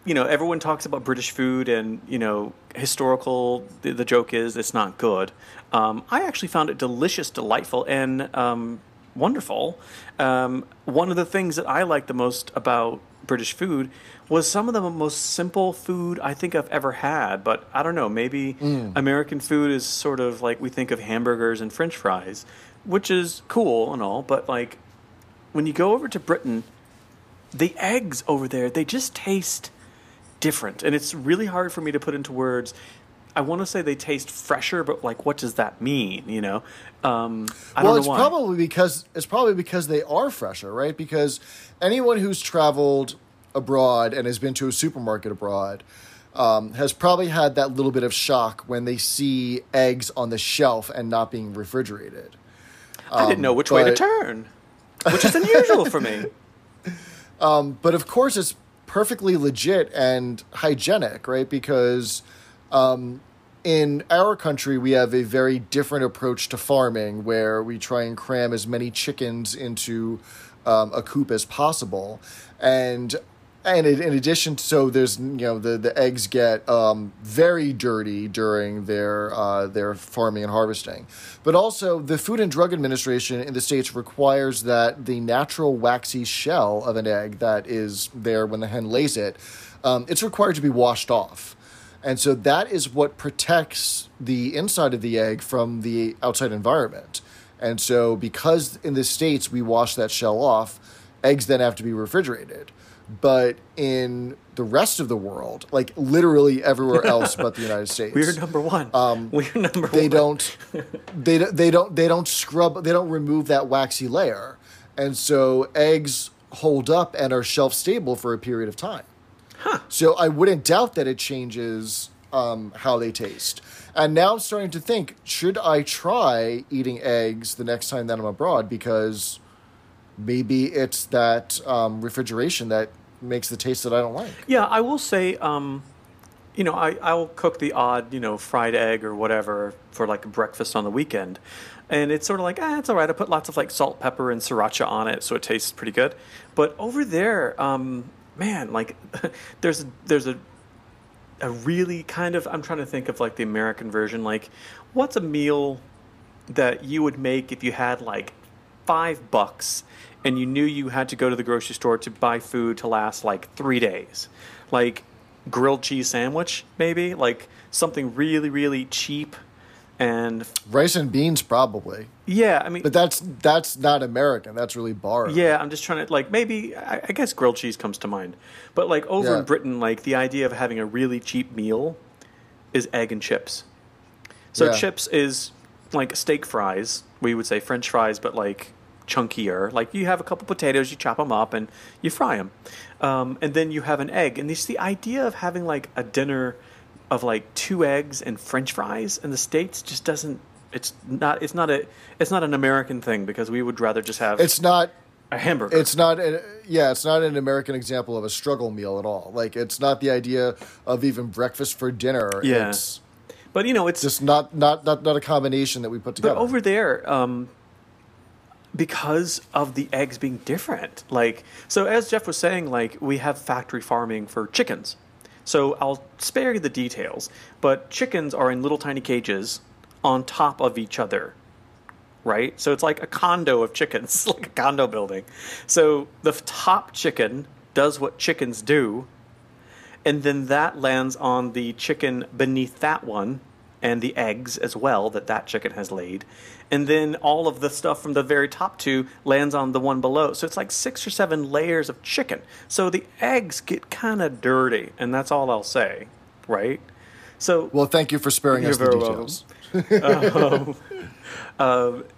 you know, everyone talks about British food and, you know, historical, the, the joke is it's not good. Um, I actually found it delicious, delightful, and um, wonderful. Um, one of the things that I like the most about British food was some of the most simple food I think I've ever had. But I don't know, maybe American food is sort of like we think of hamburgers and french fries, which is cool and all, but like when you go over to Britain, the eggs over there, they just taste different. And it's really hard for me to put into words. I want to say they taste fresher, but like, what does that mean? You know, um, I well, don't it's know why. probably because it's probably because they are fresher, right? Because anyone who's traveled abroad and has been to a supermarket abroad um, has probably had that little bit of shock when they see eggs on the shelf and not being refrigerated. I didn't know which way to turn, which is unusual for me. But of course, it's perfectly legit and hygienic, right? Because um, in our country, we have a very different approach to farming where we try and cram as many chickens into um, a coop as possible. And and in addition, so there's you know the, the eggs get um, very dirty during their uh, their farming and harvesting, but also the Food and Drug Administration in the states requires that the natural waxy shell of an egg that is there when the hen lays it, um, it's required to be washed off, and so that is what protects the inside of the egg from the outside environment. And so, because in the states we wash that shell off, eggs then have to be refrigerated but in the rest of the world, like literally everywhere else but the United States, We're number one. Um, We're number Um, they one. don't they don't- they don't they don't scrub they don't remove that waxy layer, and so eggs hold up and are shelf stable for a period of time. So I wouldn't doubt that it changes um, how they taste. And now I'm starting to think: should I try eating eggs the next time that I'm abroad? Because maybe it's that um, refrigeration that makes the taste that I don't like. Yeah, I will say, um, you know, I, I'll cook the odd, you know, fried egg or whatever for like breakfast on the weekend. And it's sort of like, ah, it's all right. I put lots of like salt, pepper, and sriracha on it, so it tastes pretty good. But over there, um, man, like, there's there's a a really kind of I'm trying to think of like the American version. Like, what's a meal that you would make if you had like five bucks and you knew you had to go to the grocery store to buy food to last like three days? Like grilled cheese sandwich, maybe? Like something really, really cheap and Rice and beans, probably, yeah, I mean but that's that's not American. That's really bar. Yeah, I'm just trying to like maybe I, I guess grilled cheese comes to mind, but like over Yeah. in Britain, like the idea of having a really cheap meal is egg and chips. So Yeah. chips is like steak fries. We would say French fries, but like chunkier. Like you have a couple potatoes, you chop them up, and you fry them, um, and then you have an egg. And it's the idea of having like a dinner of like two eggs and French fries in the states just doesn't. It's not. It's not a. It's not an American thing because we would rather just have It's not. a hamburger. It's not. An, yeah, it's not an American example of a struggle meal at all. Like it's not the idea of even breakfast for dinner. Yeah. It's But you know, it's just not not not not a combination that we put together. but over there, um, because of the eggs being different. Like so, as Jeff was saying, like we have factory farming for chickens. So I'll spare you the details, but chickens are in little tiny cages on top of each other. Right? So it's like a condo of chickens, like a condo building. So the top chicken does what chickens do, and then that lands on the chicken beneath that one, and the eggs as well that that chicken has laid, and then all of the stuff from the very top two lands on the one below. So it's like six or seven layers of chicken. So the eggs get kind of dirty, and that's all I'll say, right? So Well, thank you for sparing us the details.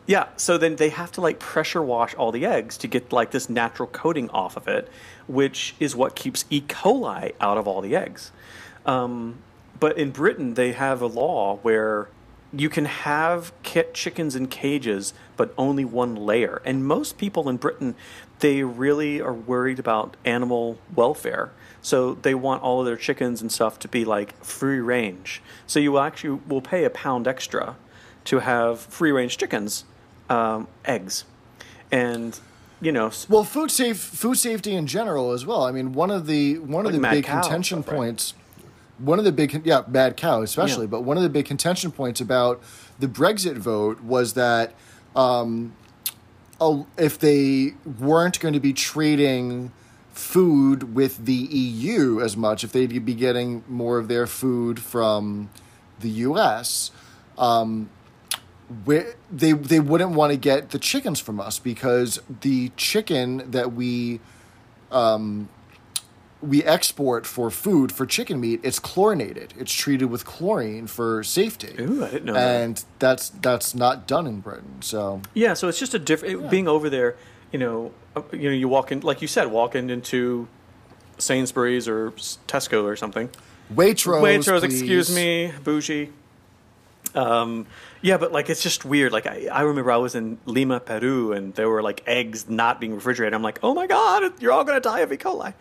Yeah, so then they have to like pressure wash all the eggs to get like this natural coating off of it, which is what keeps E. coli out of all the eggs. Um, but in Britain, they have a law where you can have kit chickens in cages, but only one layer. And most people in Britain, they really are worried about animal welfare. So they want all of their chickens and stuff to be like free range. So you will actually will pay a pound extra to have free range chickens, um, eggs, and you know, Well, food safe food safety in general as well. I mean, one of the one Like of the big cow contention right? points, one of the big yeah, bad cow especially, Yeah. but one of the big contention points about the Brexit vote was that um, if they weren't going to be trading food with the EU as much, if they'd be getting more of their food from the US, where they they wouldn't want to get the chickens from us because the chicken that we um, we export for food for chicken meat it's chlorinated it's treated with chlorine for safety Ooh, I didn't know that. and that's that's not done in britain so yeah. So it's just a different being over there. You know, uh, you know, you walk in, like you said, walking into Sainsbury's or Tesco or something. waitrose Waitrose, excuse me, bougie. Um, yeah, but like it's just weird. Like I, I remember I was in Lima, Peru, and there were like eggs not being refrigerated. I'm like, oh my god, you're all gonna die of E. coli.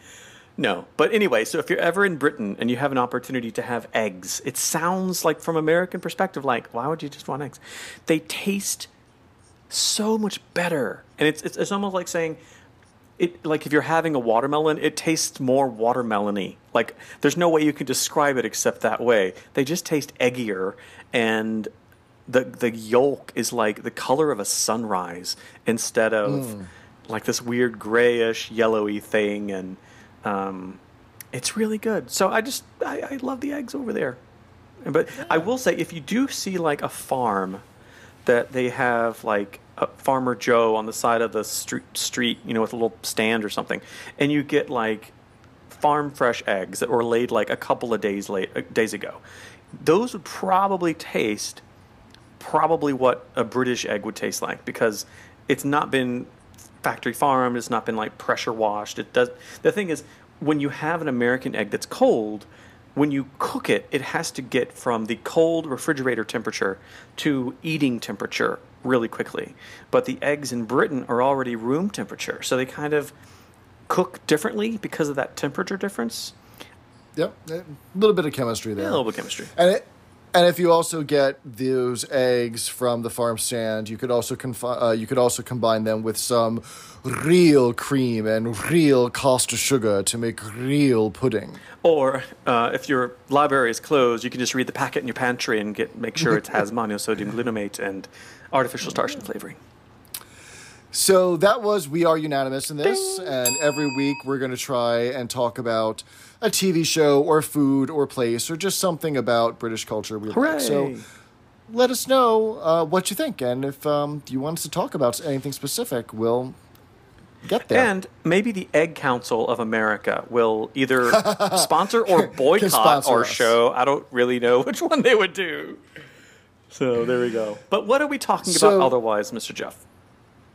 No, but anyway, so if you're ever in Britain and you have an opportunity to have eggs, it sounds like from American perspective, like why would you just want eggs? They taste so much better, and it's it's, it's almost like saying it like if you're having a watermelon, it tastes more watermelony. Like there's no way you can describe it except that way. They just taste eggier and the the yolk is like the color of a sunrise instead of hmm. like this weird grayish yellowy thing and um, it's really good. So I just I, I love the eggs over there. But I will say if you do see like a farm that they have like a Farmer Joe on the side of the street, street, you know, with a little stand or something, and you get like farm fresh eggs that were laid like a couple of days late uh, days ago. Those would probably taste probably what a British egg would taste like because it's not been factory farmed, it's not been like pressure washed. It does. The thing is, when you have an American egg that's cold, when you cook it, it has to get from the cold refrigerator temperature to eating temperature really quickly. But the eggs in Britain are already room temperature, so they kind of cook differently because of that temperature difference. yep a little bit of chemistry there Yeah, a little bit of chemistry. And it, and if you also get those eggs from the farm stand, you could also confi- uh, you could also combine them with some real cream and real caster sugar to make real pudding. Or uh, if your library is closed, you can just read the packet in your pantry and get make sure it has monosodium glutamate and artificial starch and flavoring. So that was we are unanimous in this, and every week we're going to try and talk about a TV show or food or place or just something about British culture we Hooray! like. So let us know uh, what you think, and if um, you want us to talk about anything specific, we'll get there. And maybe the Egg Council of America will either sponsor or boycott sponsor our us. show. I don't really know which one they would do. So there we go. But what are we talking So- about otherwise, Mr. Jeff?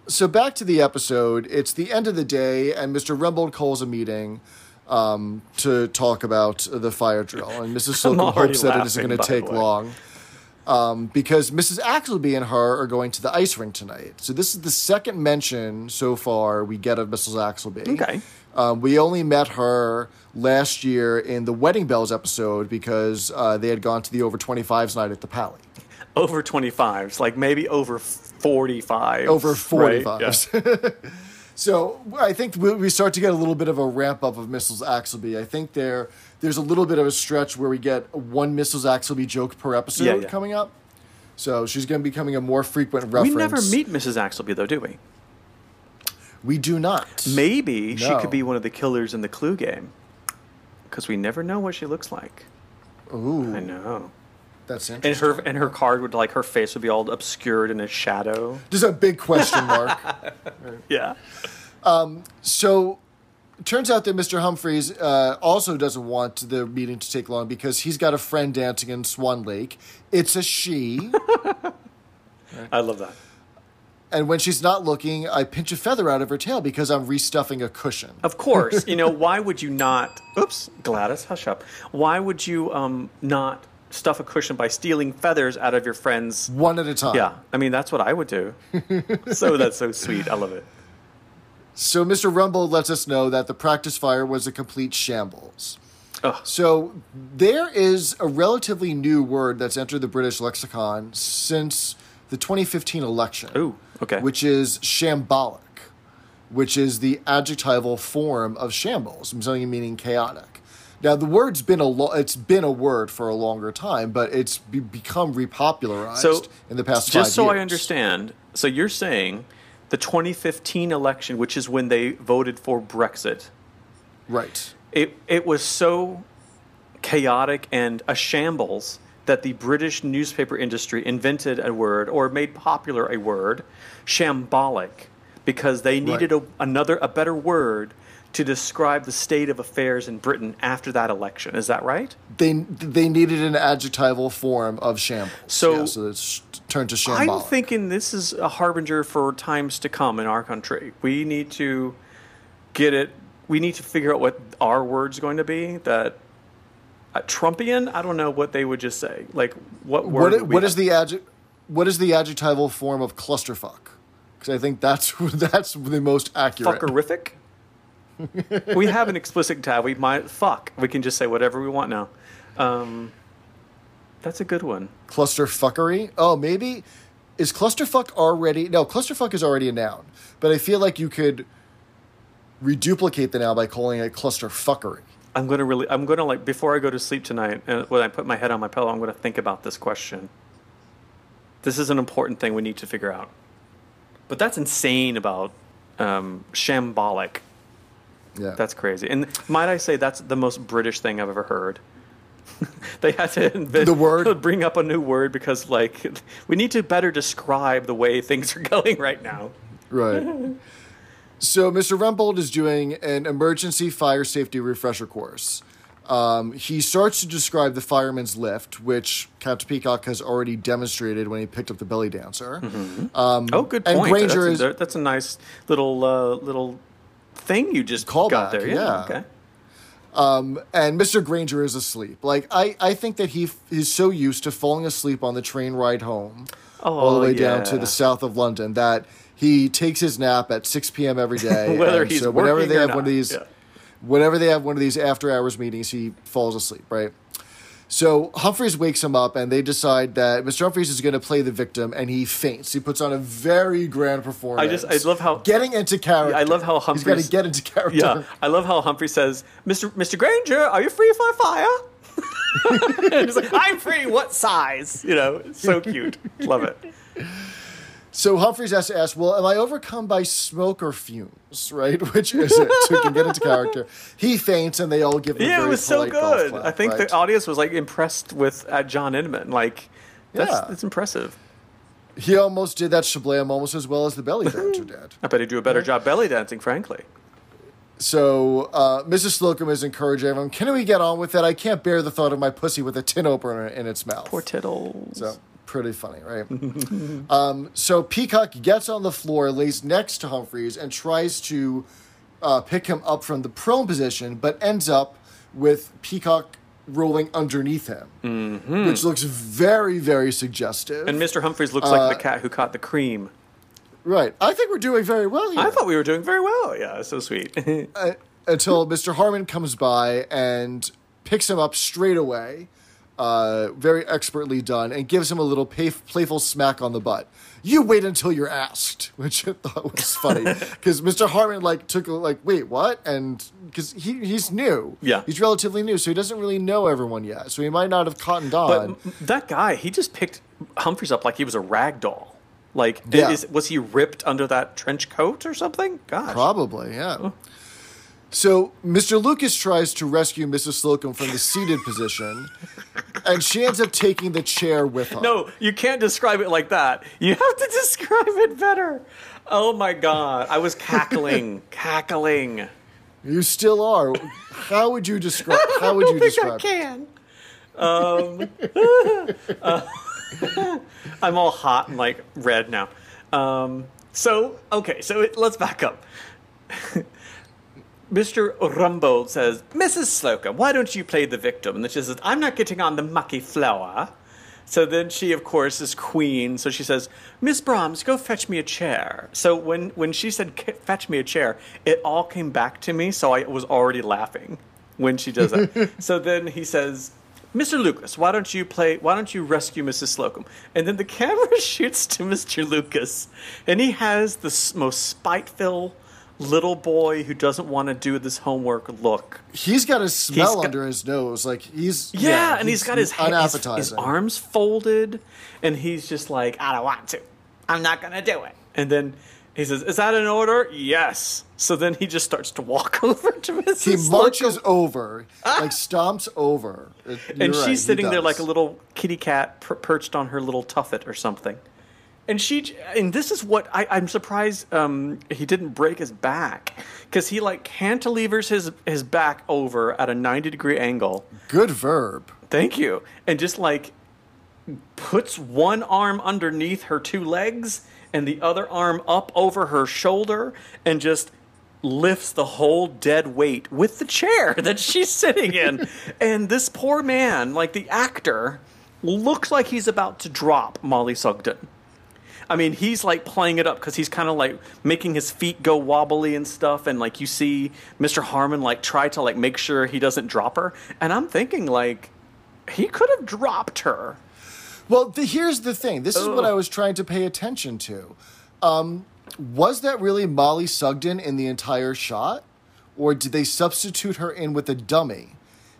So back to the episode. It's the end of the day, and Mr. Rumbold calls a meeting um, to talk about the fire drill. And Mrs. Slocombe hopes that it isn't going to take long. Um, because Mrs. Axelby and her are going to the ice rink tonight. So this is the second mention so far we get of Mrs. Axelby. Okay. Um, we only met her last year in the Wedding Bells episode because uh, they had gone to the over 25s night at the Pally. Over 25s, like maybe over 45. over right? 45s. so I think we start to get a little bit of a ramp up of Missiles Axelby. I think there there's a little bit of a stretch where we get one Missiles Axelby joke per episode Yeah, yeah. coming up. So she's going to be becoming a more frequent reference. We never meet Mrs. Axelby, though, do we? We do not. Maybe she could be one of the killers in the Clue game. because we never know what she looks like. Ooh, I know. That's And interesting. her and her card would like her face would be all obscured in a shadow. Just a big question mark. Yeah. So, it turns out that Mr. Humphries uh, also doesn't want the meeting to take long because he's got a friend dancing in Swan Lake. It's a she. I love that. and when she's not looking, I pinch a feather out of her tail because I'm restuffing a cushion. Of course, you know why would you not? Oops, Gladys, hush up. Why would you um not stuff a cushion by stealing feathers out of your friend's? One at a time. Yeah, I mean that's what I would do. so that's so sweet. I love it. So Mr. Rumbold lets us know that the practice fire was a complete shambles. Ugh. So there is a relatively new word that's entered the British lexicon since the 2015 election. Ooh, okay. Which is shambolic, which is the adjectival form of shambles, something meaning chaotic. Now the word's been a lo- it's been a word for a longer time, but it's be- become repopularized So in the past just so years. I understand, so you're saying the 2015 election, which is when they voted for Brexit, right? it it was so chaotic and a shambles that the British newspaper industry invented a word or made popular a word, shambolic, because they needed Right. a, another a better word to describe the state of affairs in Britain after that election. Is that right? They they needed an adjectival form of shambles. So- yeah, so it's turned to shampoo. I'm thinking this is a harbinger for times to come in our country. We need to get it. We need to figure out what our word's going to be. That uh, Trumpian. I don't know what they would just say. Like what word? what would i- we what is the adjec- what is the adjectival form of clusterfuck? Because I think that's that's the most accurate. fuckerific? we have an explicit tab. We might fuck. We can just say whatever we want now. Um, that's a good one. Clusterfuckery. Oh, maybe is clusterfuck already? No, clusterfuck is already a noun. But I feel like you could reduplicate the noun by calling it clusterfuckery. I'm gonna really. I'm gonna like before I go to sleep tonight. And when I put my head on my pillow, I'm gonna think about this question. This is an important thing we need to figure out. But that's insane about um, shambolic. Yeah, That's crazy. And might I say that's the most British thing I've ever heard. they had to invent The word? bring up a new word because like we need to better describe the way things are going right now. right. So Mr. Rumbold is doing an emergency fire safety refresher course. Um, he starts to describe the fireman's lift, which Captain Peacock has already demonstrated when he picked up the belly dancer. Oh, good point. and. Grainger that's, is- a, that's a nice little uh, little thing you just called got there. Yeah. yeah. Okay. Um, and Mr. Grainger is asleep. Like I, I think that he f- is so used to falling asleep on the train ride home, all the oh, way down to the south of London, that he takes his nap at six p.m. every day. Whether he's so whenever they have not, one of these, yeah. whenever they have one of these after hours meetings, he falls asleep. Right. So Humphries wakes him up, and they decide that Mr. Humphries is going to play the victim, and he faints. He puts on a very grand performance. I just- I love how- getting into character. I love how he's got to get into character. Yeah, I love how Humphrey says, "Mr. Mr. Grainger, are you free for a fire?" and he's like, "I'm free. What size?" You know, so cute. love it. So Humphries has to ask, well, am I overcome by smoke or fumes, right? Which is it? So he can get into character. He faints, and they all give him a Yeah, it was so good. clap, I think right? the audience was like impressed with uh, John Inman. Like, that's Yeah. that's impressive. He almost did that shablam almost as well as the belly dancer did. I bet he'd do a better job belly dancing, frankly. So uh, Mrs. Slocombe is encouraging everyone, can we get on with it? I can't bear the thought of my pussy with a tin opener in its mouth. Poor Tiddles. So pretty funny, right? um, so Peacock gets on the floor, lays next to Humphries, and tries to uh, pick him up from the prone position, but ends up with Peacock rolling underneath him, which looks very, very suggestive. and Mr. Humphries looks Uh, like the cat who caught the cream. right, I think we're doing very well here. I thought we were doing very well. Yeah, so sweet. uh, until Mr. Harman comes by and picks him up straight away, uh, very expertly done, and gives him a little pay- playful smack on the butt. You wait until you're asked, which I thought was funny because Mr. Harman like took a, like wait what and because he he's new, Yeah. he's relatively new, so he doesn't really know everyone yet, so he might not have cottoned on. m- that guy, he just picked Humphries up like he was a rag doll. Like, Yeah. is, was he ripped under that trench coat or something? Gosh. Probably, yeah. So Mr. Lucas tries to rescue Mrs. Slocombe from the seated position, and she ends up taking the chair with her. No, you can't describe it like that. You have to describe it better. Oh my god, I was cackling, cackling. You still are. How would you describe? How would I you think I describe? can. Um, uh, I'm all hot and like red now. Um, so okay, so it, let's back up. Mr. Rumbold says, Mrs. Slocombe, why don't you play the victim? And then she says, I'm not getting on the mucky flower. So then she, of course, is queen. So she says, Miss Brahms, go fetch me a chair. So when, when she said, fetch me a chair, it all came back to me. So I was already laughing when she does that. so then he says, Mr. Lucas, why don't you play, why don't you rescue Mrs. Slocombe? And then the camera shoots to Mr. Lucas. And he has the most spiteful little boy who doesn't want to do this homework look. He's got a smell got- under his nose, like he's Yeah, and he's got his, his his arms folded, and he's just like, I don't want to. I'm not gonna do it. And then he says, "Is that an order?" Yes. So then he just starts to walk over to Mrs. He marches over, like stomps over, Uh, and you're right, she's sitting there like a little kitty cat per- perched on her little tuffet or something. And she, and this is what I, I'm surprised um, he didn't break his back because he like cantilevers his his back over at a 90 degree angle. Good verb. Thank you. And just like puts one arm underneath her two legs and the other arm up over her shoulder and just lifts the whole dead weight with the chair that she's sitting in. and this poor man, like the actor, looks like he's about to drop Mollie Sugden. I mean, he's like playing it up because he's kind of like making his feet go wobbly and stuff, and like you see Mr. Harman like try to like make sure he doesn't drop her, and I'm thinking like he could have dropped her. Well, the, here's the thing. This is what I was trying to pay attention to. Um, was that really Mollie Sugden in the entire shot, or did they substitute her in with a dummy?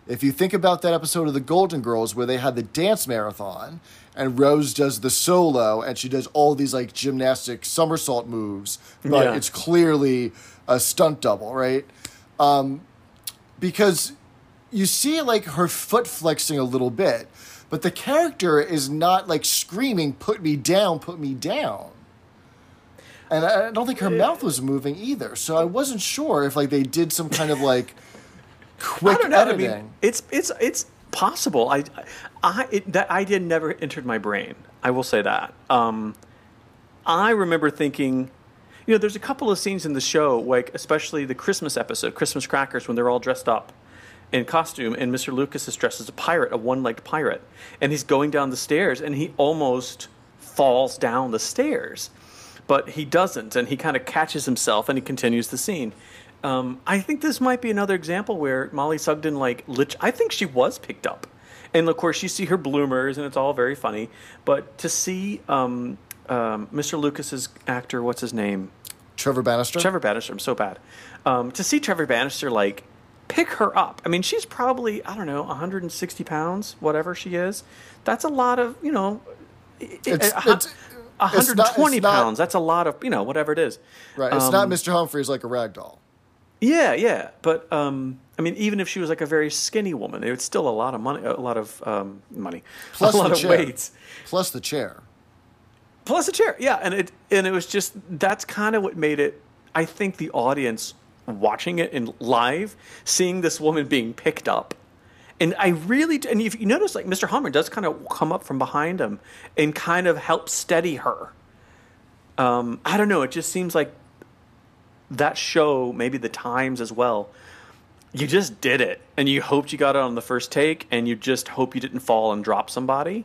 If you think about that episode of The Golden Girls where they had the dance marathon and Rose does the solo and she does all these like gymnastic somersault moves, but Yeah. it's clearly a stunt double, right? Um, because you see like her foot flexing a little bit, but the character is not like screaming, "Put me down, put me down." And I don't think her mouth was moving either, so I wasn't sure if like they did some kind of like quick I don't know. editing. I mean, it's it's it's possible. I I it, that idea never entered my brain. I will say that. Um, I remember thinking, you know, there's a couple of scenes in the show, like especially the Christmas episode, Christmas Crackers, when they're all dressed up in costume, and Mr. Lucas is dressed as a pirate, a one-legged pirate, and he's going down the stairs, and he almost falls down the stairs, but he doesn't, and he kind of catches himself, and he continues the scene. Um, I think this might be another example where Mollie Sugden, like, lit- I think she was picked up. And of course, you see her bloomers, and it's all very funny. But to see um, um, Mr. Lucas's actor, what's his name? Trevor Bannister. Trevor Bannister. I'm so bad. Um, to see Trevor Bannister like pick her up. I mean, she's probably I don't know 160 pounds, whatever she is. That's a lot of you know. It's- a- a- it's- it's not- 120 it's not- pounds. That's a lot of you know whatever it is. right. It's Um, not Mr. Humphries like a rag doll. Yeah, yeah, but um, I mean, even if she was like a very skinny woman, it's still a lot of money, a lot of um, money, Plus a lot the of chair. weights. Plus the chair. plus the chair yeah and it and it was just that's kind of what made it i think the audience watching it in live seeing this woman being picked up and i really and if you notice like mr Hummer does kind of come up from behind him and kind of help steady her um i don't know it just seems like that show maybe the times as well you just did it and you hoped you got it on the first take and you just hope you didn't fall and drop somebody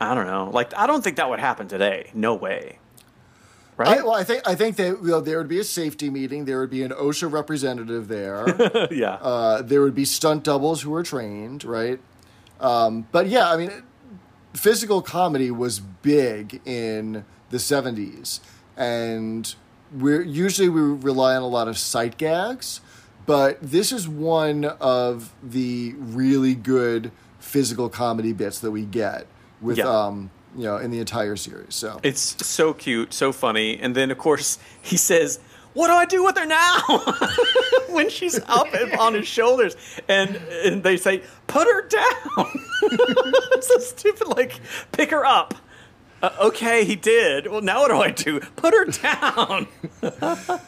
I don't know. Like, I don't think that would happen today. No way. Right? I, well, I think I think that you know, there would be a safety meeting. There would be an OSHA representative there. yeah. uh, there would be stunt doubles who were trained, right? Um, but yeah, I mean, physical comedy was big in the '70s, and we're usually we rely on a lot of sight gags, but this is one of the really good physical comedy bits that we get with Yeah. um, you know in the entire series. So it's so cute, so funny. And then, of course, he says, what do I do with her now? when she's up on his shoulders, and and they say, put her down. it's so stupid. Like, pick her up. Uh, okay, he did. Well, now what do I do? Put her down.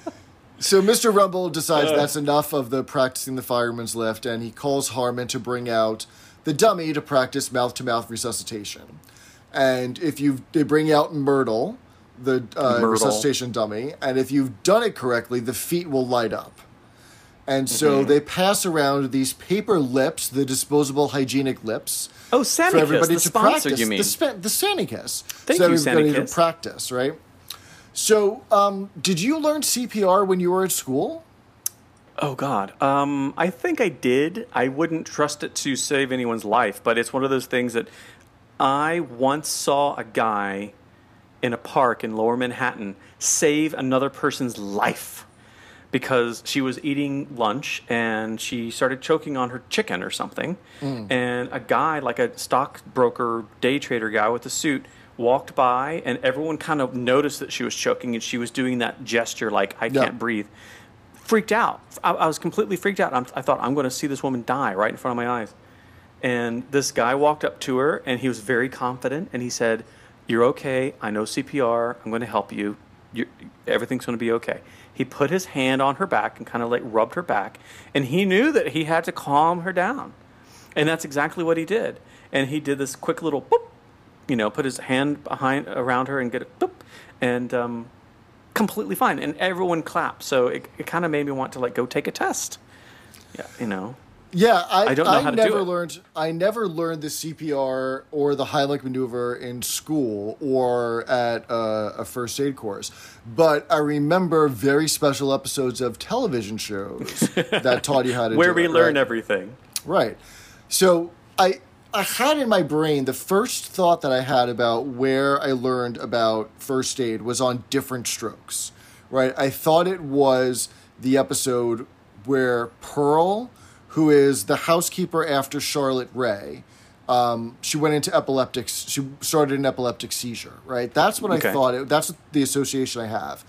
So Mr. Rumbold decides that's enough of the practicing the fireman's lift, and he calls Harman to bring out the dummy to practice mouth to mouth resuscitation. And if you they bring out Myrtle, the uh, Myrtle. resuscitation dummy, and if you've done it correctly, the feet will light up. And so Mm-hmm. they pass around these paper lips, the disposable hygienic lips, Oh, for Sanicus, everybody the to sponsor, practice. you mean? The, spa- the Sanicus. Thank so you, everybody to Sanicus. practice, right? So, um, did you learn CPR when you were at school? Oh God, um, I think I did. I wouldn't trust it to save anyone's life, but it's one of those things that I once saw a guy in a park in Lower Manhattan save another person's life because she was eating lunch and she started choking on her chicken or something, mm. and a guy like a stockbroker day trader guy with a suit walked by and everyone kind of noticed that she was choking and she was doing that gesture like I Yeah. can't breathe freaked out. I, I was completely freaked out. I'm, I thought I'm going to see this woman die right in front of my eyes. And this guy walked up to her, and he was very confident, and he said, "You're okay. I know CPR. I'm going to help you. you everything's going to be okay." He put his hand on her back and kind of like rubbed her back, and he knew that he had to calm her down, and that's exactly what he did. And he did this quick little boop, you know, put his hand behind around her and get it boop, and um, completely fine, and everyone clapped. So it, it kind of made me want to like go take a test. Yeah, you know. Yeah, I, I don't know how to do never it. learned. I never learned the CPR or the Heimlich maneuver in school or at uh, a first aid course, but I remember very special episodes of television shows that taught you how to do. Where do we it, learn right? everything. Right. So I I had in my brain the first thought that I had about where I learned about first aid was on Diff'rent Strokes. Right? I thought it was the episode where Pearl, who is the housekeeper after Charlotte Rae, um, she went into epileptic. She started an epileptic seizure. Right. That's what Okay. I thought. It, that's the association I have.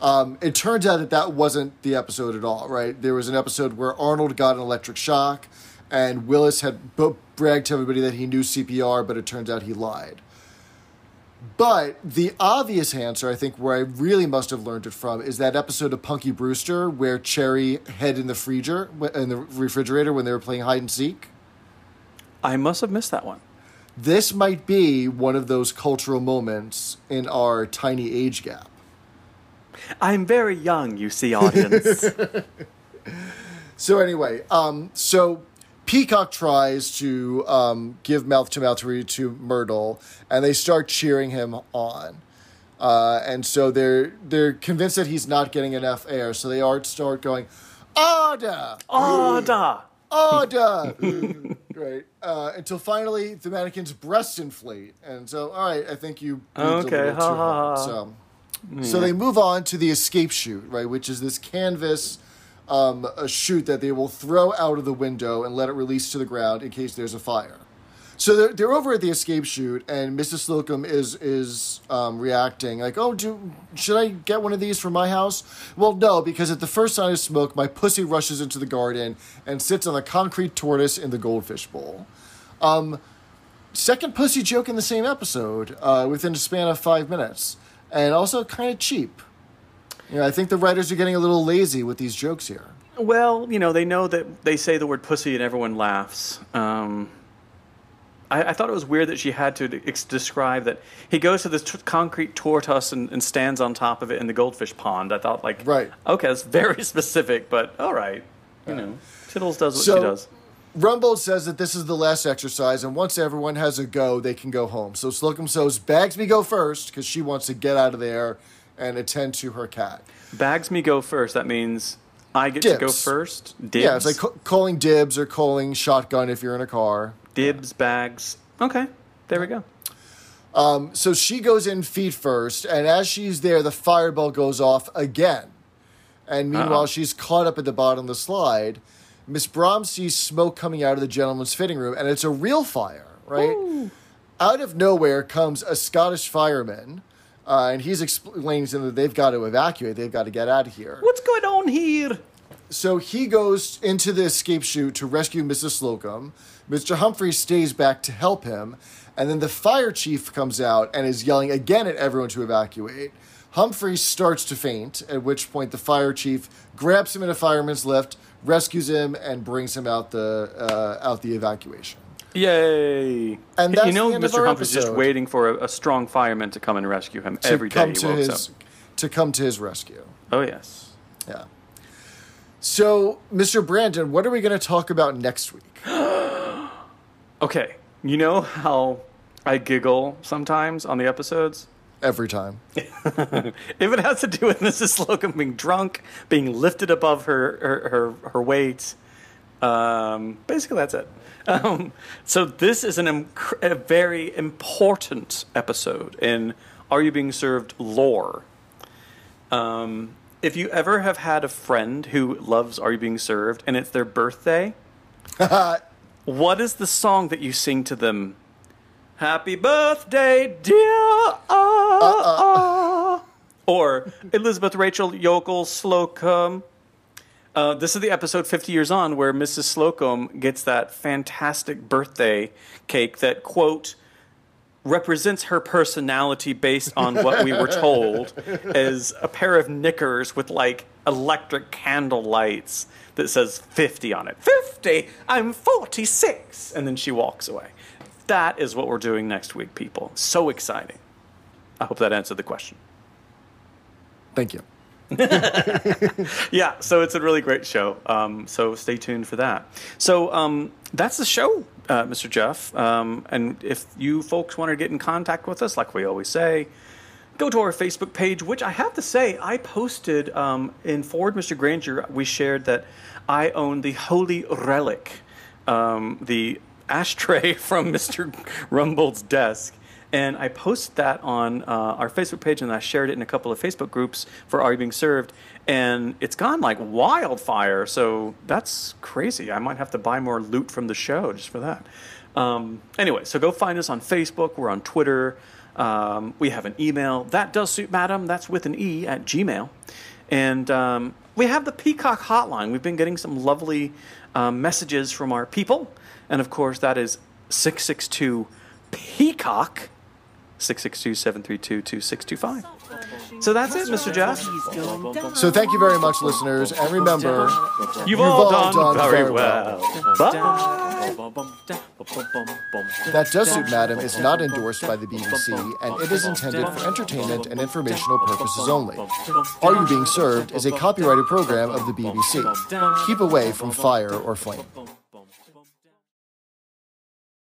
Um, it turns out that that wasn't the episode at all, right? There was an episode where Arnold got an electric shock, and Willis had bragged to everybody that he knew CPR, but it turns out he lied. But the obvious answer, I think, where I really must have learned it from, is that episode of Punky Brewster where Cherie hid in the freezer, in the refrigerator when they were playing hide and seek. I must have missed that one. This might be one of those cultural moments in our tiny age gap. I'm very young, you see, audience. So anyway, um, so Peacock tries to um, give mouth to mouth to to Myrtle, and they start cheering him on. Uh, and so they're they're convinced that he's not getting enough air, so they are start going, "Order, Order. order!" right uh, until finally the mannequin's breasts inflate, and so all right, I think you Okay, ha, ha, ha. So, so they move on to the escape chute, right, which is this canvas um, a chute that they will throw out of the window and let it release to the ground in case there's a fire. So they're, they're over at the escape chute, and Mrs. Slocombe is is um, reacting like, "Oh, do should I get one of these for my house?" Well, no, because at the first sign of smoke, my pussy rushes into the garden and sits on the concrete tortoise in the goldfish bowl. Um, second pussy joke in the same episode uh, within a span of five minutes, and also kind of cheap. You know, I think the writers are getting a little lazy with these jokes here. Well, you know, they know that they say the word pussy and everyone laughs. Um, I, I thought it was weird that she had to describe that he goes to this t- concrete tortoise and, and stands on top of it in the goldfish pond. I thought, like, Right. okay, that's very specific, but all right. You know, Tiddles does what So- she does. Rumbold says that this is the last exercise, and once everyone has a go, they can go home. So Slocombe says, Bags me go first, because she wants to get out of there and attend to her cat. Bags me go first. That means I get to go first. Dibs. Yeah, it's like ca- calling dibs or calling shotgun if you're in a car. dibs, bags. Okay, there we go. Um, so she goes in feet first, and as she's there, the fireball goes off again. And meanwhile, Uh-oh. she's caught up at the bottom of the slide. Miss Brahms sees smoke coming out of the gentleman's fitting room, and it's a real fire, right? Out of nowhere comes a Scottish fireman Uh, and he's explaining to them that they've got to evacuate. They've got to get out of here. What's going on here? So he goes into the escape chute to rescue Mrs. Slocombe. Mr. Humphrey stays back to help him. And then the fire chief comes out and is yelling again at everyone to evacuate. Humphrey starts to faint, at which point the fire chief grabs him in a fireman's lift, rescues him, and brings him out the uh, out the evacuation. Yay! And that's you know, Mr. Humphrey's just waiting for a, a strong fireman to come and rescue him To every day come he to his up. to come to his rescue. Oh yes. Yeah. So, Mr. Brandon, what are we going to talk about next week? Okay. You know how I giggle sometimes on the episodes? Every time. If it has to do with Mrs. Slocombe being drunk, being lifted above her her her, her weight, um, basically that's it. Um, so this is an a very important episode in Are You Being Served lore. Um, if you ever have had a friend who loves Are You Being Served and it's their birthday, what is the song that you sing to them? Happy birthday, dear. Ah, ah. Or Elizabeth Rachel Yokel Slocombe. Uh, this is the episode 50 years on where Mrs. Slocum gets that fantastic birthday cake that, quote, represents her personality based on what we were told as a pair of knickers with like electric candle lights that says 50 on it. 50? I'm 46. And then she walks away. That is what we're doing next week, people. So exciting. I hope that answered the question. Thank you. Yeah, so it's a really great show. Um, so stay tuned for that. So um, that's the show, uh, Mr. Jeff. Um, and if you folks want to get in contact with us, like we always say, go to our Facebook page, which I have to say, I posted um, in Forward Mr. Grainger, we shared that I own the Holy Relic, um, the ashtray from Mr. Rumbold's desk. And I posted that on uh, our Facebook page, and I shared it in a couple of Facebook groups for Are You Being Served? And it's gone like wildfire. So that's crazy. I might have to buy more loot from the show just for that. Um, anyway, so go find us on Facebook. We're on Twitter. Um, we have an email. That does suit Madam. That's with an E at Gmail. And um, we have the Peacock Hotline. We've been getting some lovely um, messages from our people. And of course, that is 662 Peacock. 662-732-2625. So that's it, Mr. Jeff. So thank you very much, listeners. And remember, You've, all, all done, done very, very well. Bye. That Does Suit Madam is not endorsed by the BBC, and it is intended for entertainment and informational purposes only. Are You Being Served is a copyrighted program of the BBC. Keep away from fire or flame.